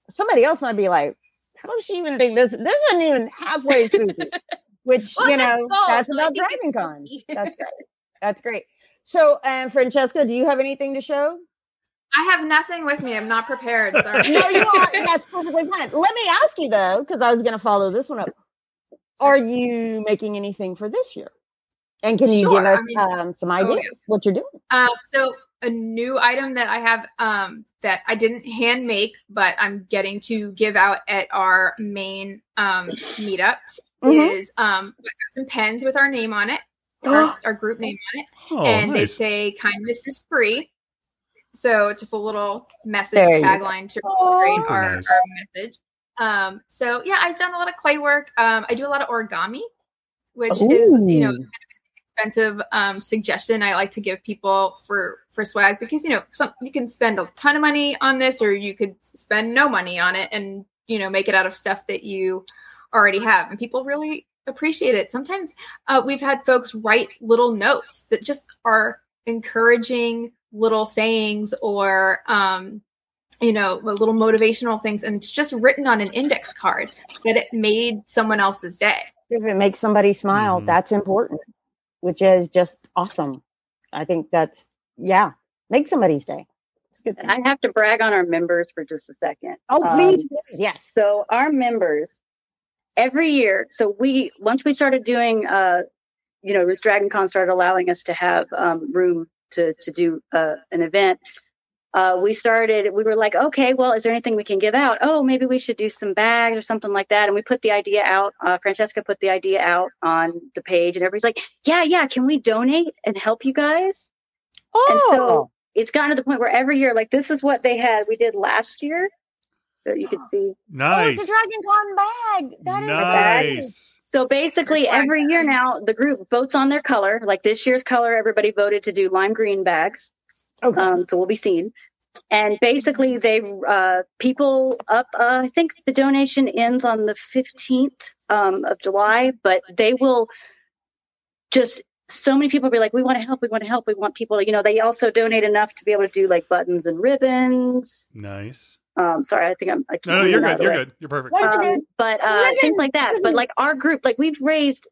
Somebody else might be like, "How does she even think this? This isn't even halfway through, Which Well, you know, that's so about Dragon Con. That's great. That's great. So, and Francesca, do you have anything to show? I have nothing with me. I'm not prepared. Sorry. No, you are. That's perfectly fine. Let me ask you though, because I was going to follow this one up. Are you making anything for this year? And can you Sure, give us I mean- um, some oh, ideas yeah. what you're doing? Um, so a new item that I have um, that I didn't hand make, but I'm getting to give out at our main um, meetup Mhm. is um, some pens with our name on it, our, our group name on it, Oh, and they say kindness is free. So just a little message There go. tagline to illustrate Super our, nice. our message. Um, so yeah, I've done a lot of clay work. Um, I do a lot of origami, which is you know Ooh. Expensive um, suggestion I like to give people for for swag because you know some you can spend a ton of money on this or you could spend no money on it and you know make it out of stuff that you already have and people really appreciate it. Sometimes uh, we've had folks write little notes that just are encouraging little sayings or um, you know little motivational things and it's just written on an index card that it made someone else's day. if it makes somebody smile, Mhm. that's important, which is just awesome. I think that's yeah, make somebody's day. It's good. I have to brag on our members for just a second. Oh, Um, please, yes. So our members every year, so we once we started doing uh you know, Dragon Con started allowing us to have um room to to do uh an event. Uh we started we were like, okay, well, is there anything we can give out? Oh, maybe we should do some bags or something like that. And we put the idea out. Uh Francesca put the idea out on the page and everybody's like, Yeah, yeah, can we donate and help you guys? Oh. And Oh, so it's gotten to the point where every year, like this is what they had we did last year. that you could see. oh, Nice. it's a Dragon Con bag. That is nice. So basically, every year now, the group votes on their color. Like this year's color, everybody voted to do lime green bags. Okay. Um, so we'll be seen. and basically they uh, people up. Uh, I think the donation ends on the fifteenth um, of July, but they will just so many people be like, we want to help, we want to help, we want people. You know, they also donate enough to be able to do like buttons and ribbons. Nice. Um, sorry, I think I'm. I No, no, you're good. You're way. good. You're perfect. Um, but uh, things like that. But like our group, like we've raised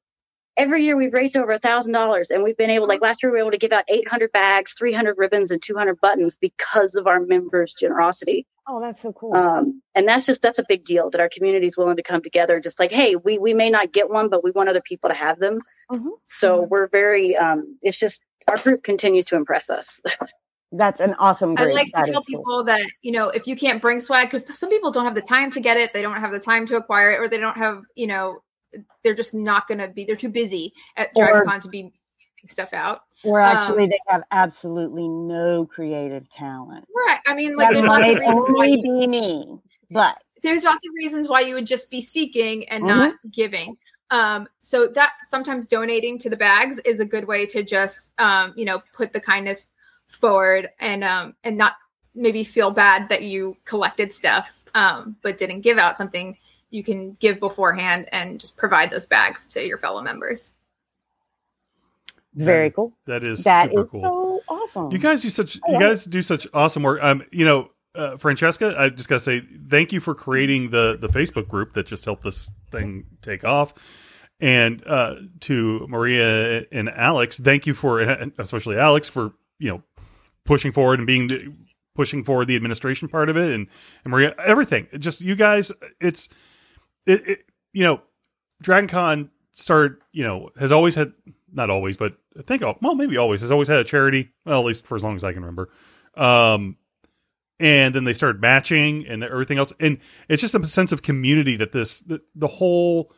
every year, we've raised over a thousand dollars, and we've been able, like last year, we were able to give out 800 bags, 300 ribbons, and 200 buttons because of our members' generosity. Oh, that's so cool. Um, and that's just that's a big deal that our community is willing to come together. Just like, hey, we we may not get one, but we want other people to have them. Mhm. So we're very. Um, it's just our group continues to impress us. That's an awesome I like to That tell is cool. people that you know if you can't bring swag because some people don't have the time to get it, they don't have the time to acquire it, or they don't have you know they're just not going to be they're too busy at Or- Dragon Con to be stuff out. Or actually, Um, they have absolutely no creative talent. Right. I mean, like that there's lots of reasons why you, be me, but there's lots of reasons why you would just be seeking and Mhm. not giving. Um, so that sometimes donating to the bags is a good way to just um, you know put the kindness forward and um, and not maybe feel bad that you collected stuff um, but didn't give out something you can give beforehand and just provide those bags to your fellow members. very cool. That is That super is cool. so awesome. You guys do such I you love guys do such awesome work. Um, you know, uh, Francesca, I just gotta say thank you for creating the the Facebook group that just helped this thing take off. And uh, to Maria and Alex, thank you for, especially Alex, for you know pushing forward and being the, pushing forward the administration part of it, and, and Maria, everything. Just you guys, it's it, it you know, Dragon Con started, you know, has always had not always, but I think oh, well maybe always has always had a charity. Well, at least for as long as I can remember. Um, and then they started matching and everything else, and it's just a sense of community that this the, the whole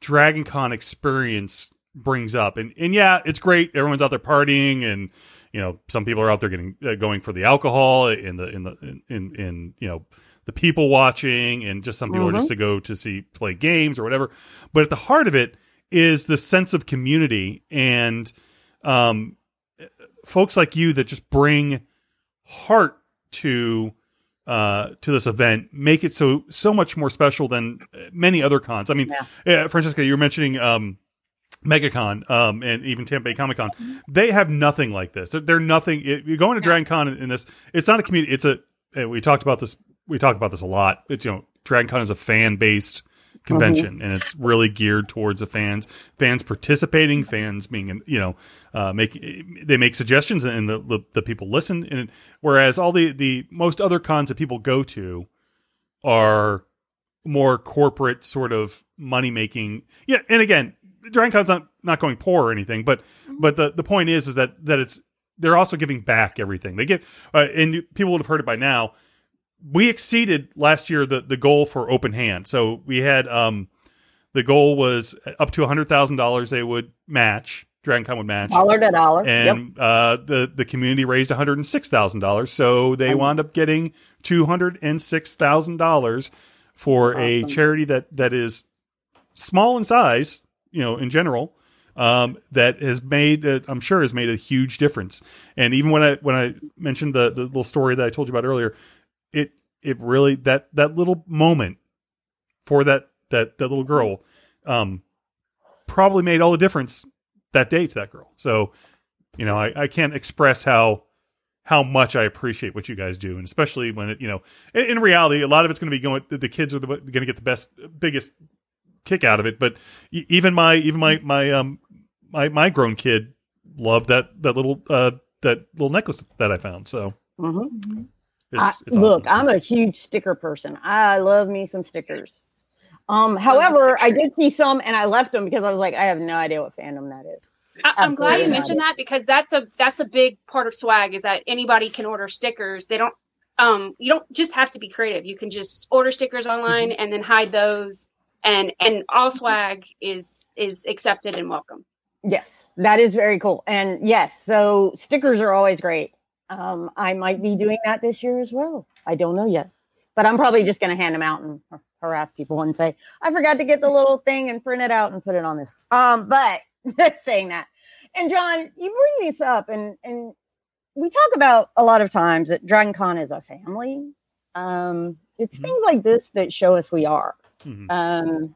Dragon Con experience brings up. And and yeah, it's great. Everyone's out there partying, and you know some people are out there getting uh, going for the alcohol in the in the in in, in you know the people watching, and just some people are Mhm. just to go to see play games or whatever. But at the heart of it is the sense of community and um folks like you that just bring heart to uh to this event make it so so much more special than many other cons i mean yeah. francesca you were mentioning um megacon um and even tampa bay comic con they have nothing like this they're, they're nothing it, you're going to dragon con in this it's not a community it's a. We talked about this we talk about this a lot. It's you know dragon con is a fan based convention and it's really geared towards the fans fans participating fans being you know uh make they make suggestions and the the, the people listen and whereas all the the most other cons that people go to are more corporate sort of money making yeah and again dragon con's not not going poor or anything but but the the point is is that that it's they're also giving back everything. They give uh, and people would have heard it by now we exceeded last year the the goal for open hand. So we had um the goal was up to hundred thousand dollars they would match. DragonCon would match. Dollar to dollar. yep. And uh, the the community raised one hundred and six thousand dollars, so they wound up getting two hundred and six thousand dollars for a charity that that is small in size, you know, in general, um, that has made uh, I'm sure has made a huge difference. And even when I when I mentioned the the little story that I told you about earlier, it it really that that little moment for that that that little girl um probably made all the difference that day to that girl. So, you know, I, I can't express how how much I appreciate what you guys do, and especially when it, you know, in, in reality, a lot of it's going to be going. The kids are going to get the best, biggest kick out of it. But even my, even my, my, um, my, my grown kid loved that that little, uh, that little necklace that I found. So Mhm. It's, I- it's look, awesome. I'm a huge sticker person. I love me some stickers. Um, however, I did see some and I left them because I was like, I have no idea what fandom that is. I, I'm glad you mentioned not. that because that's a that's a big part of swag is that anybody can order stickers. They don't um you don't just have to be creative. You can just order stickers online Mm-hmm. and then hide those and and all swag is is accepted and welcome. Yes, that is very cool. And yes, so stickers are always great. Um, I might be doing that this year as well. I don't know yet, but I'm probably just going to hand them out and harass people and say, I forgot to get the little thing and print it out and put it on this. Um, but saying that, and Jon, you bring this up and, and we talk about a lot of times that Dragon Con is a family. Um, it's Mhm. things like this that show us we are. Mhm. Um,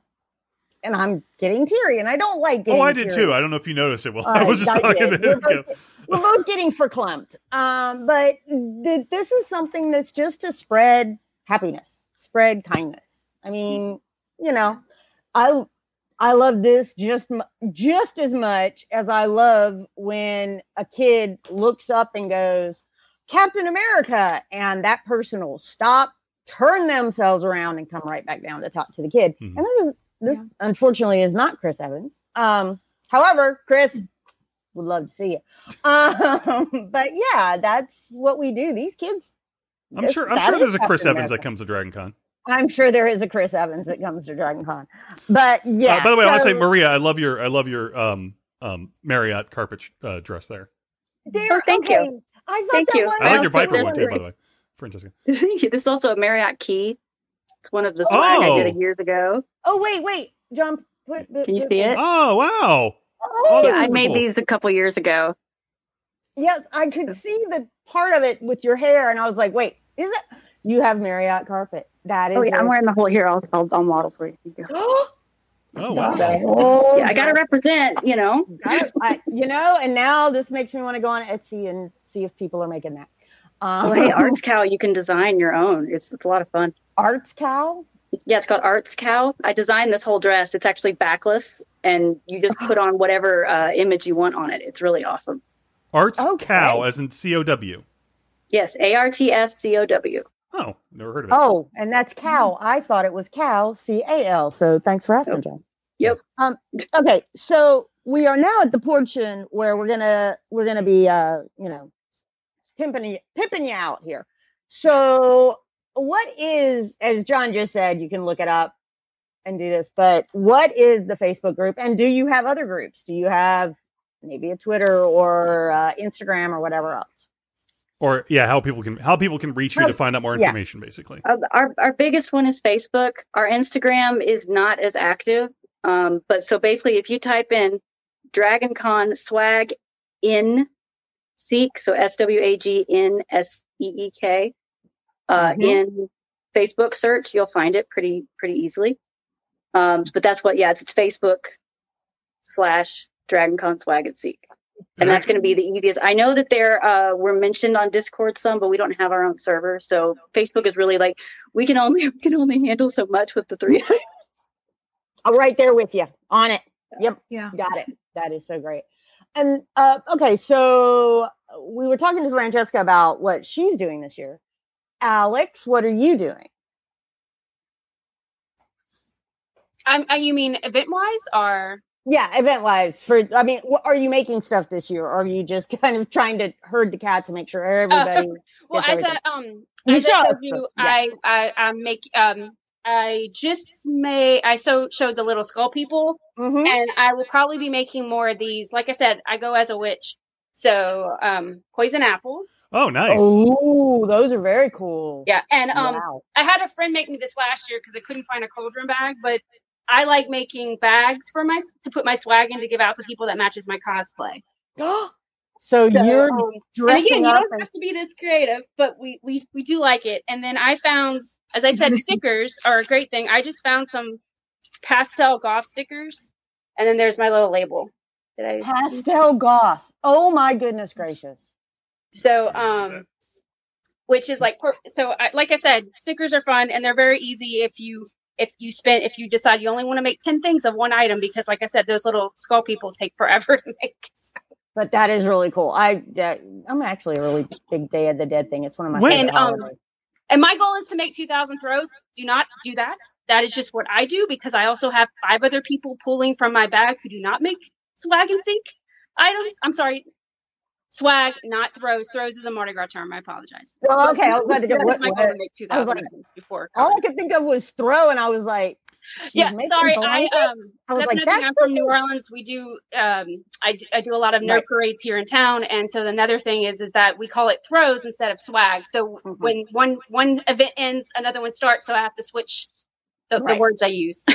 and I'm getting teary, and I don't like getting. Oh, I did teary. too. I don't know if you noticed it. Well, All I was just I talking did. to him. We're both, we're getting verklempt. Um, but th- this is something that's just to spread happiness, spread kindness. I mean, you know, I I love this just just as much as I love when a kid looks up and goes, Captain America, and that person will stop, turn themselves around, and come right back down to talk to the kid. Mhm. And this is this unfortunately is not Chris Evans. Um, however, Chris would love to see it. Um, but yeah, that's what we do. These kids. I'm sure. I'm sure there's a Chris Captain Evans that comes to Dragon Con. I'm sure there is a Chris Evans that comes to Dragon Con. But yeah. Uh, by the way, I want to say, Maria, I love your, I love your um um Marriott carpet uh, dress there. there- Oh, thank you. I thought Thank that you. one I like your was Viper one too, by the way, Francesca. this is also a Marriott key. It's one of the swag I Oh. did years ago. Oh wait, wait, jump. Put, put, Can you put- see it? Oh wow! Oh, yeah, I made cool. these a couple years ago. yes, I could see the part of it with your hair, and I was like, wait, is it? You have Marriott carpet. That is. Oh yeah, I'm wearing the whole here. I'll I'll, I'll model for you. Oh wow! Oh, Yeah, I got to represent. You know. I, I, you know, and now this makes me want to go on Etsy and see if people are making that. Um, Oh, hey, Arts Cow, you can design your own. It's it's a lot of fun. Arts Cow. Yeah, it's called Arts Cow. I designed this whole dress. It's actually backless, and you just put on whatever uh, image you want on it. It's really awesome. Arts Okay. cow, as in C O W. Yes, A R T S C O W. Oh, never heard of it. Oh, and that's cow. I thought it was cow, C A L. So thanks for asking, Nope. Jon. Yep. Um. Okay. So we are now at the portion where we're gonna we're gonna be uh you know pimping pimping you out here. So what is as Jon just said, you can look it up and do this. But what is the Facebook group, and do you have other groups? Do you have maybe a Twitter or uh, Instagram or whatever else? Or yeah, how people can how people can reach you to find out more yeah. information, basically. Uh, our our biggest one is Facebook. Our Instagram is not as active. Um, but so basically, if you type in Dragon Con swag in Seek, so S W A G N S E E K, uh, Mhm. in Facebook search, you'll find it pretty pretty easily. Um, but that's what, yeah, it's, it's Facebook slash Dragon Con swag and Seek. And that's going to be the easiest. I know that there uh, were mentioned on Discord some, but we don't have our own server, so Facebook is really like we can only we can only handle so much with the three. of us. I'm right there with you on it. Yep. Yeah. Got it. That is so great. And uh, okay, so we were talking to Francesca about what she's doing this year. Alex, what are you doing? I'm, uh, you mean event wise or? Yeah, event wise. For I mean, are you making stuff this year, or are you just kind of trying to herd the cats and make sure everybody? Well, gets as everything? I um You as I showed, you, yeah. I I I make um I just made I so showed the little skull people, Mhm. and I will probably be making more of these. Like I said, I go as a witch, so um poison apples. Oh, nice. Oh, those are very cool. Yeah, and um Wow. I had a friend make me this last year because I couldn't find a cauldron bag, but I like making bags for my to put my swag in to give out to people that matches my cosplay. so, So, you're um, and dressing again, you don't as have to be this creative, but we we we do like it. And then I found, as I said, stickers are a great thing. I just found some pastel goth stickers, and then there's my little label. Did I? pastel goth. Oh my goodness gracious. So um, which is like so. I, like I said, stickers are fun and they're very easy if you if you spend if you decide you only want to make ten things of one item because, like I said, those little skull people take forever to make. But that is really cool. I that, I'm actually a really big Day of the Dead thing. It's one of my When- favorite And, um. And my goal is to make 2,000 throws. Do not do that. That is just what I do because I also have five other people pulling from my bag who do not make swag and sync items. I'm sorry. Swag, not throws. Throws is a Mardi Gras term. I apologize. Well, okay, I was about to go. What, my what, make 2,000 like- before. all I could think of was throw, and I was like, yeah, sorry. I um, I was that's like, that's I'm from New. Orleans. We do um, I, I do a lot of nerd Right. parades here in town, and so another thing is is that we call it throws instead of swag. So Mhm. when one one event ends, another one starts. So I have to switch the, Right. the words I use.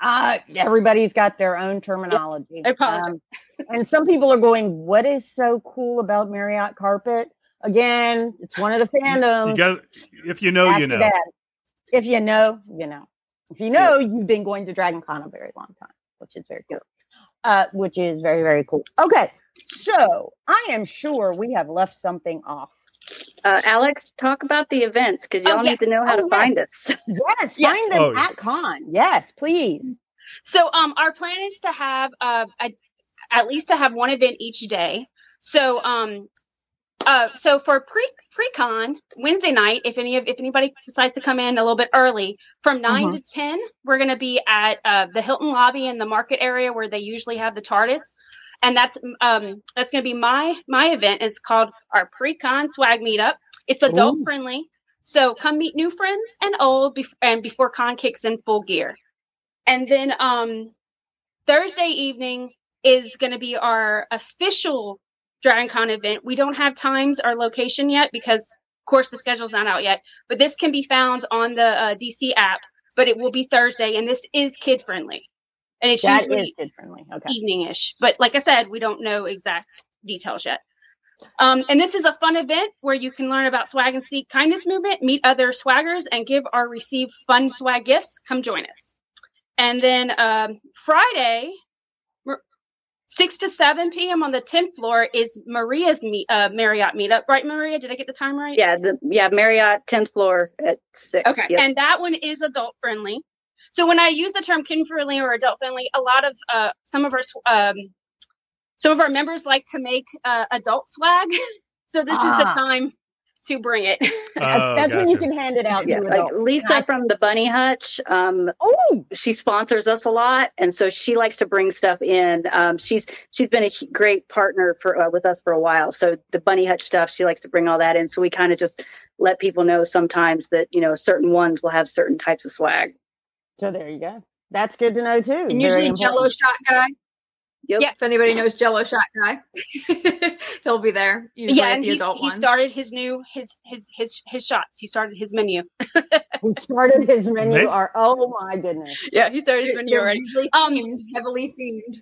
Uh, everybody's got their own terminology. I apologize. Um, and some people are going, "What is so cool about Marriott carpet?" Again, it's one of the fandoms. You got if you know, you know. that, If you know, you know. If you know, you've been going to Dragon Con a very long time, which is very cool. Uh, which is very, very cool. Okay. So I am sure we have left something off. Uh, Alex, talk about the events because y'all Oh, yeah. need to know how Oh, to yeah. find us. Yes, Yes. find them Oh, at con. Yes, please. So um our plan is to have uh a, at least to have one event each day. So um uh so for pre pre-con Wednesday night, if any of if anybody decides to come in a little bit early, from 9 Mhm. to 10, we're gonna be at uh the Hilton lobby in the market area where they usually have the TARDIS. And that's um that's gonna be my my event. It's called our pre-con swag meetup. It's adult Ooh. friendly. So come meet new friends and old bef- and before con kicks in full gear. And then um Thursday evening is going to be our official Dragon Con event. We don't have times or location yet because, of course, the schedule's not out yet. But this can be found on the uh, DC app. But it will be Thursday, and this is kid friendly, and it's That usually kid friendly. Okay. evening-ish. But like I said, we don't know exact details yet. Um, and this is a fun event where you can learn about swag and seek kindness movement, meet other swaggers, and give or receive fun swag gifts. Come join us. And then um, Friday, six to seven p.m. on the tenth floor is Maria's meet, uh, Marriott meetup. Right, Maria? Did I get the time right? Yeah, the yeah Marriott tenth floor at six. Okay. Yep. And that one is adult friendly. So when I use the term kid friendly or adult friendly, a lot of uh, some of our um, some of our members like to make uh, adult swag. so this is the Ah. time to bring it. Oh, That's when you can hand it out yeah, to like. Lisa I- from the Bunny Hutch. Um, Oh, she sponsors us a lot, and so she likes to bring stuff in. Um, she's she's been a great partner for uh, with us for a while. So the Bunny Hutch stuff, she likes to bring all that in. So we kind of just let people know sometimes that you know certain ones will have certain types of swag. So there you go. That's good to know too. And Very usually important. Jello shot guy. Yep. Yeah. If anybody knows Jello shot guy, he'll be there. Usually yeah, and the he's, adult he ones. started his new his his his his shots. He started his menu. Who started his menu They- are oh my goodness. Yeah, he started his menu They're already. usually Um, themed, heavily themed.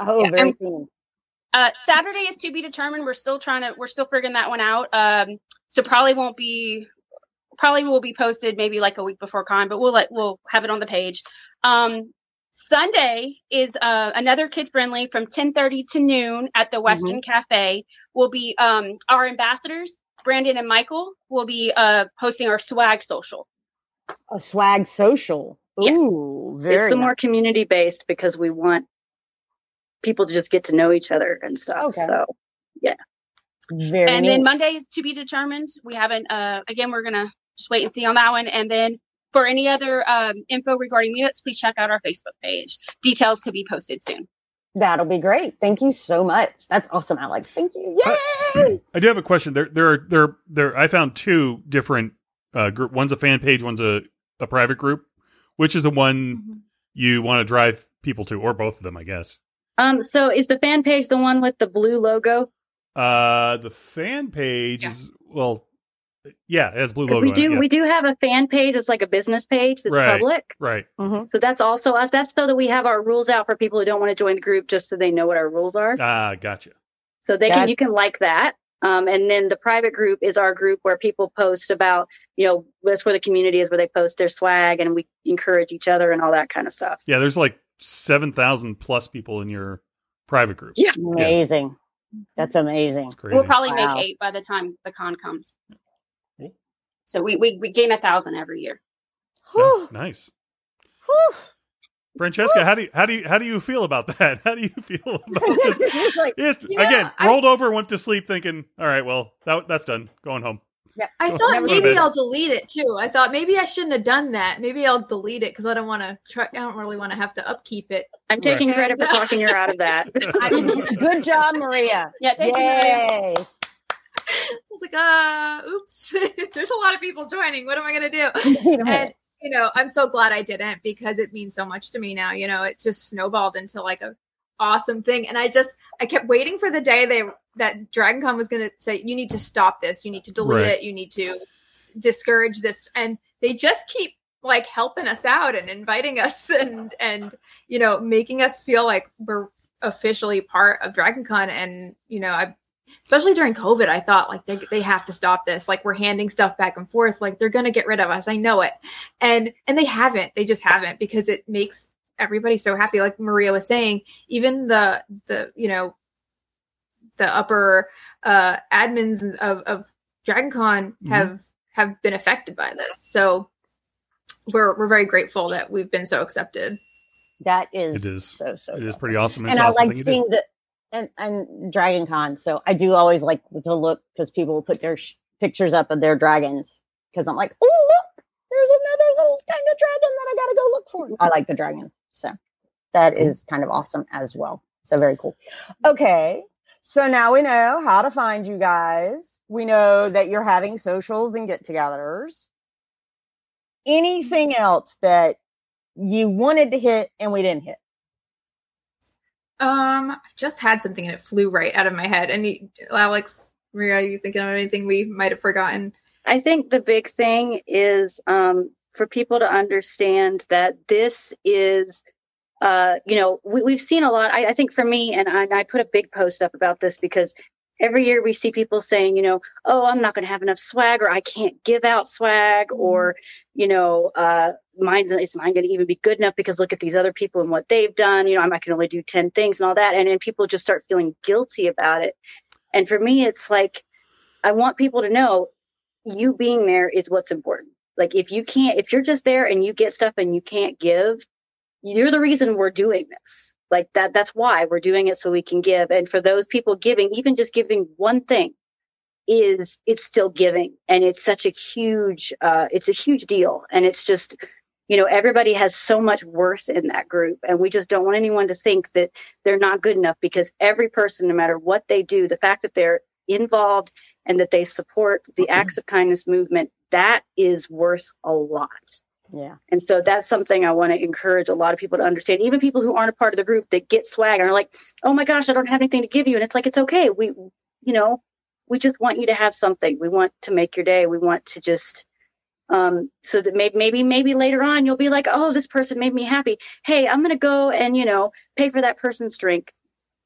Oh, Yeah, very and- cool. Uh, Saturday is to be determined. We're still trying to. We're still figuring that one out. Um, so probably won't be. Probably will be posted maybe like a week before con, but we'll let we'll have it on the page. Um, Sunday is uh, another kid friendly from 10:30 to noon at the Westin Cafe. Will be um, our ambassadors Brandon and Michael will be uh, hosting our swag social. A swag social. Yeah. Ooh, very it's the nice. more community based because we want people to just get to know each other and stuff. Okay. So yeah. very and neat. then Monday is to be determined. We haven't. Uh, again, we're gonna just wait and see on that one. And then for any other um, info regarding meetups, please check out our Facebook page. Details to be posted soon. That'll be great. Thank you so much. That's awesome, Alex. Thank you. Yay! I do have a question. There, there are there, there. I found two different uh, group. One's a fan page. One's a a private group. Which is the one you want to drive people to, or both of them, I guess. um so is the fan page the one with the blue logo? Uh, the fan page Yeah. is well, yeah, it has blue 'Cause logo. we do it, yeah. we do have a fan page. It's like a business page that's Right. public. right. Mhm. So that's also us. That's so that we have our rules out for people who don't want to join the group, just so they know what our rules are. Ah, gotcha. So they can you can like that. Um, and then the private group is our group where people post about, you know, that's where the community is, where they post their swag and we encourage each other and all that kind of stuff. Yeah, there's like seven thousand plus people in your private group. Yeah. Amazing. That's amazing. We'll probably Wow. make eight by the time the con comes. Cool. So we we, we gain a thousand every year. Oh, nice. whew. Francesca, how do you how do you how do you feel about that? How do you feel about just, like, just You know, again I- rolled over, went to sleep, thinking, "All right, well that that's done, going home." I Oh, thought maybe. I'll delete it too. I thought maybe I shouldn't have done that. Maybe I'll delete it because I don't want to try. I don't really want to have to upkeep it. I'm taking Right. credit for talking her out of that. good job, Maria. Yeah, thank you. Maria. Yay. I was like, uh, oops. There's a lot of people joining. What am I gonna do? and you know i'm so glad i didn't because it means so much to me now you know it just snowballed into like a awesome thing and i just i kept waiting for the day they that dragon con was going to say you need to stop this you need to delete Right. it you need to s- discourage this and they just keep like helping us out and inviting us and and you know making us feel like we're officially part of Dragon Con and you know I especially during COVID I thought like they they have to stop this like we're handing stuff back and forth like they're going to get rid of us I know it and and they haven't they just haven't because it makes everybody so happy like Maria was saying even the the you know the upper uh admins of of Dragon Con Mhm. have have been affected by this so we're we're very grateful that we've been so accepted That is, It is. so so. It is awesome. pretty awesome. And, and it's I awesome like thing you seeing the and and Dragon Con. So I do always like to look because people put their sh- pictures up of their dragons because I'm like, oh look, there's another little kind of dragon that I gotta go look for. I like the dragons, so that is kind of awesome as well. So very cool. Okay, so now we know how to find you guys. We know that you're having socials and get-togethers. Anything else that you wanted to hit and we didn't hit? Um, I just had something and it flew right out of my head. And Alex, Maria, are you thinking of anything we might have forgotten? I think the big thing is um, for people to understand that this is, uh, you know, we, we've seen a lot. I, I think for me, and I, and I put a big post up about this because every year we see people saying, you know, oh, I'm not going to have enough swag, or I can't give out swag, or, you know, uh, mine's is mine going to even be good enough because look at these other people and what they've done. You know, I can only do 10 things and all that. And then people just start feeling guilty about it. And for me, it's like, I want people to know you being there is what's important. Like if you can't, if you're just there and you get stuff and you can't give, you're the reason we're doing this. Like that, that's why we're doing it so we can give. And for those people giving, even just giving one thing is it's still giving. And it's such a huge, uh, it's a huge deal. And it's just, you know, everybody has so much worth in that group. And we just don't want anyone to think that they're not good enough because every person, no matter what they do, the fact that they're involved and that they support the acts of kindness movement, that is worth a lot. Yeah. And so that's something I want to encourage a lot of people to understand, even people who aren't a part of the group that get swag and are like, oh my gosh, I don't have anything to give you. And it's like, it's okay. We, you know, we just want you to have something. We want to make your day. We want to just, um, so that maybe, maybe, maybe later on you'll be like, oh, this person made me happy. Hey, I'm going to go and, you know, pay for that person's drink,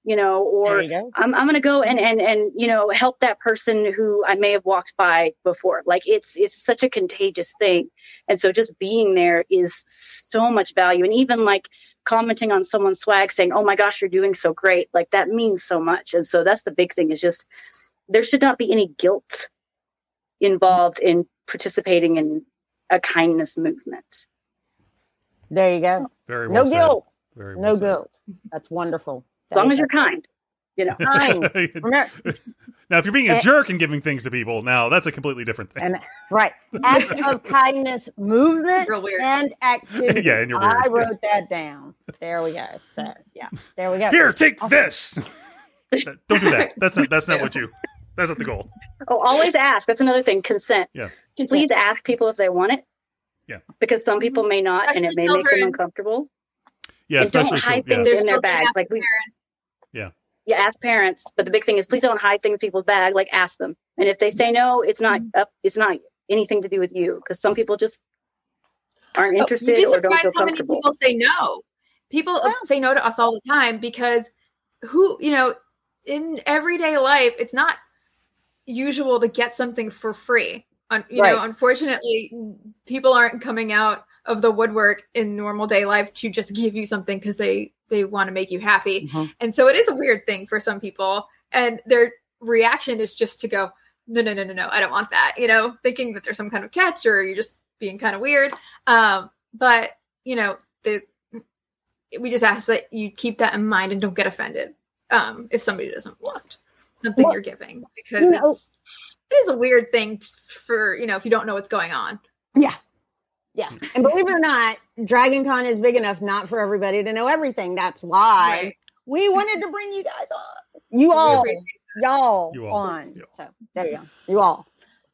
you know, or you go. I'm, I'm going to go and, and, and, you know, help that person who I may have walked by before. Like it's, it's such a contagious thing. And so just being there is so much value. And even like commenting on someone's swag saying, oh my gosh, you're doing so great. Like that means so much. And so that's the big thing is just, there should not be any guilt involved in participating in a kindness movement. There you go. Very no said. guilt. Very No said. guilt. That's wonderful. As long as you're kind, you know. kind. Now, if you're being a Eh. jerk and giving things to people, now that's a completely different thing. and right, act of kindness movement and activity. Yeah, and you're weird. I weird. wrote that down. There we go. So yeah, there we go. Here, take Awesome. this. Don't do that. That's not. That's not what you. That's not the goal. Oh, always ask. That's another thing. Consent. Yeah. Please ask people if they want it. Yeah. Because some people may not, and it Especially may make them uncomfortable. Yeah, and don't especially hide children. things Yeah. In their bags. Like we, parents. You ask parents, but the big thing is please don't hide things in people's bag. Like ask them, and if they say no, it's not Mm-hmm. up. It's not anything to do with you, because some people just aren't Oh, interested You'd be or don't feel surprised how many people say no. People uh, say no to us all the time because who, you know, in everyday life, it's not usual to get something for free. Un- you know, Right. unfortunately, people aren't coming out of the woodwork in normal day life to just give you something because they they want to make you happy. Mhm. And so it is a weird thing for some people, and their reaction is just to go, no, no, no, no, no, I don't want that. You know, thinking that there's some kind of catch or you're just being kind of weird. Um, but you know, the we just ask that you keep that in mind and don't get offended um, if somebody doesn't want something Well, you're giving because you know- it's it is a weird thing t- for you know if you don't know what's going on. Yeah. Yeah. And believe it or not, Dragon Con is big enough not for everybody to know everything. That's why Right. we wanted to bring you guys on. You all, y'all, You all. on. Yeah. So there you go. You all.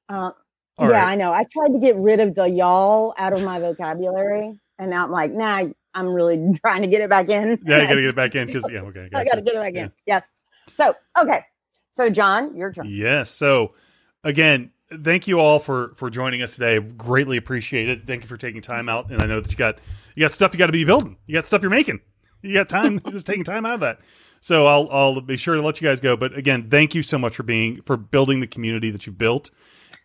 Uh, All yeah, right. I know. I tried to get rid of the y'all out of my vocabulary. And now I'm like, nah, I'm really trying to get it back in. Yeah, you got to get it back in because yeah, okay. I got to get it back in. Yes. So, okay. So, Jon, your turn. Yes. So again, thank you all for for joining us today. Greatly appreciate it. Thank you for taking time out. And I know that you got you got stuff you got to be building. You got stuff you're making. You got time just taking time out of that. So I'll I'll be sure to let you guys go. But again, thank you so much for being for building the community that you've built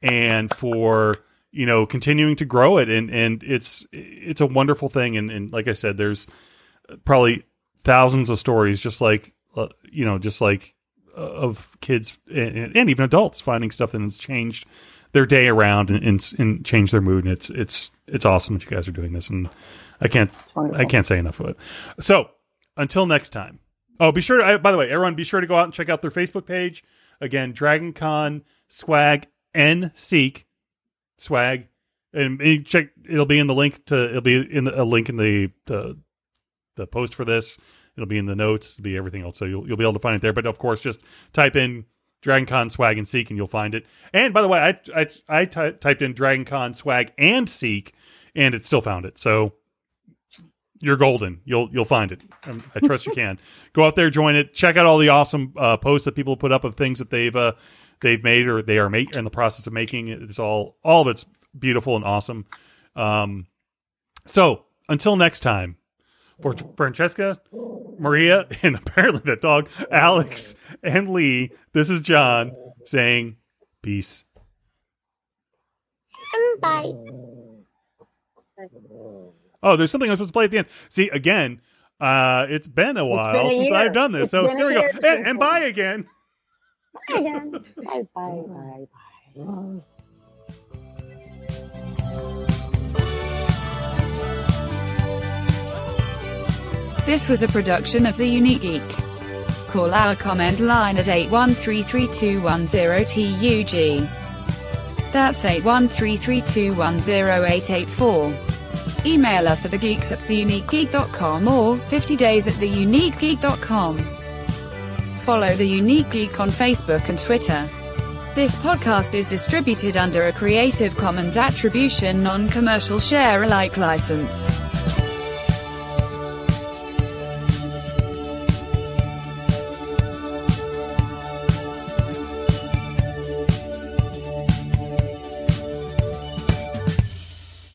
and for you know continuing to grow it and and it's it's a wonderful thing and, and like i said there's probably thousands of stories just like uh, you know just like of kids and, and even adults finding stuff that has changed their day around and, and, and changed their mood. And it's it's it's awesome that you guys are doing this. And i can't i can't say enough of it. So until next time. Oh be sure to, I, by the way everyone be sure to go out and check out their facebook page. Again dragon con swag and seek swag. And, and check it'll be in the link to it'll be in the, a link in the, the the post for this it'll be in the notes it'll be everything else. So you'll, you'll be able to find it there. But of course just type in dragon con swag and seek and you'll find it. And by the way i i, I typed in dragon con swag and seek and it still found it. So you're golden. You'll you'll find it. Um, i trust you can. Go out there join it. Check out all the awesome uh, posts that people put up of things that they've uh, they've made or they are make in the process of making. It's all all of it's beautiful and awesome. Um so until next time for francesca maria and apparently that dog alex and Leigh this is Jon saying peace Bye. oh there's something i'm supposed to play at the end see again uh it's been a while a since year. i've done this It's so been here we go and, and bye again Bye again. Bye, bye, bye, bye. This was a production of The Unique Geek. Call our comment line at 8133210TUG. That's 81332108884. Email us at thegeeks at theuniquegeek.com or 50days at theuniquegeek.com. Follow The Unique Geek on Facebook and Twitter. This podcast is distributed under a Creative Commons Attribution Non-Commercial Share-alike license.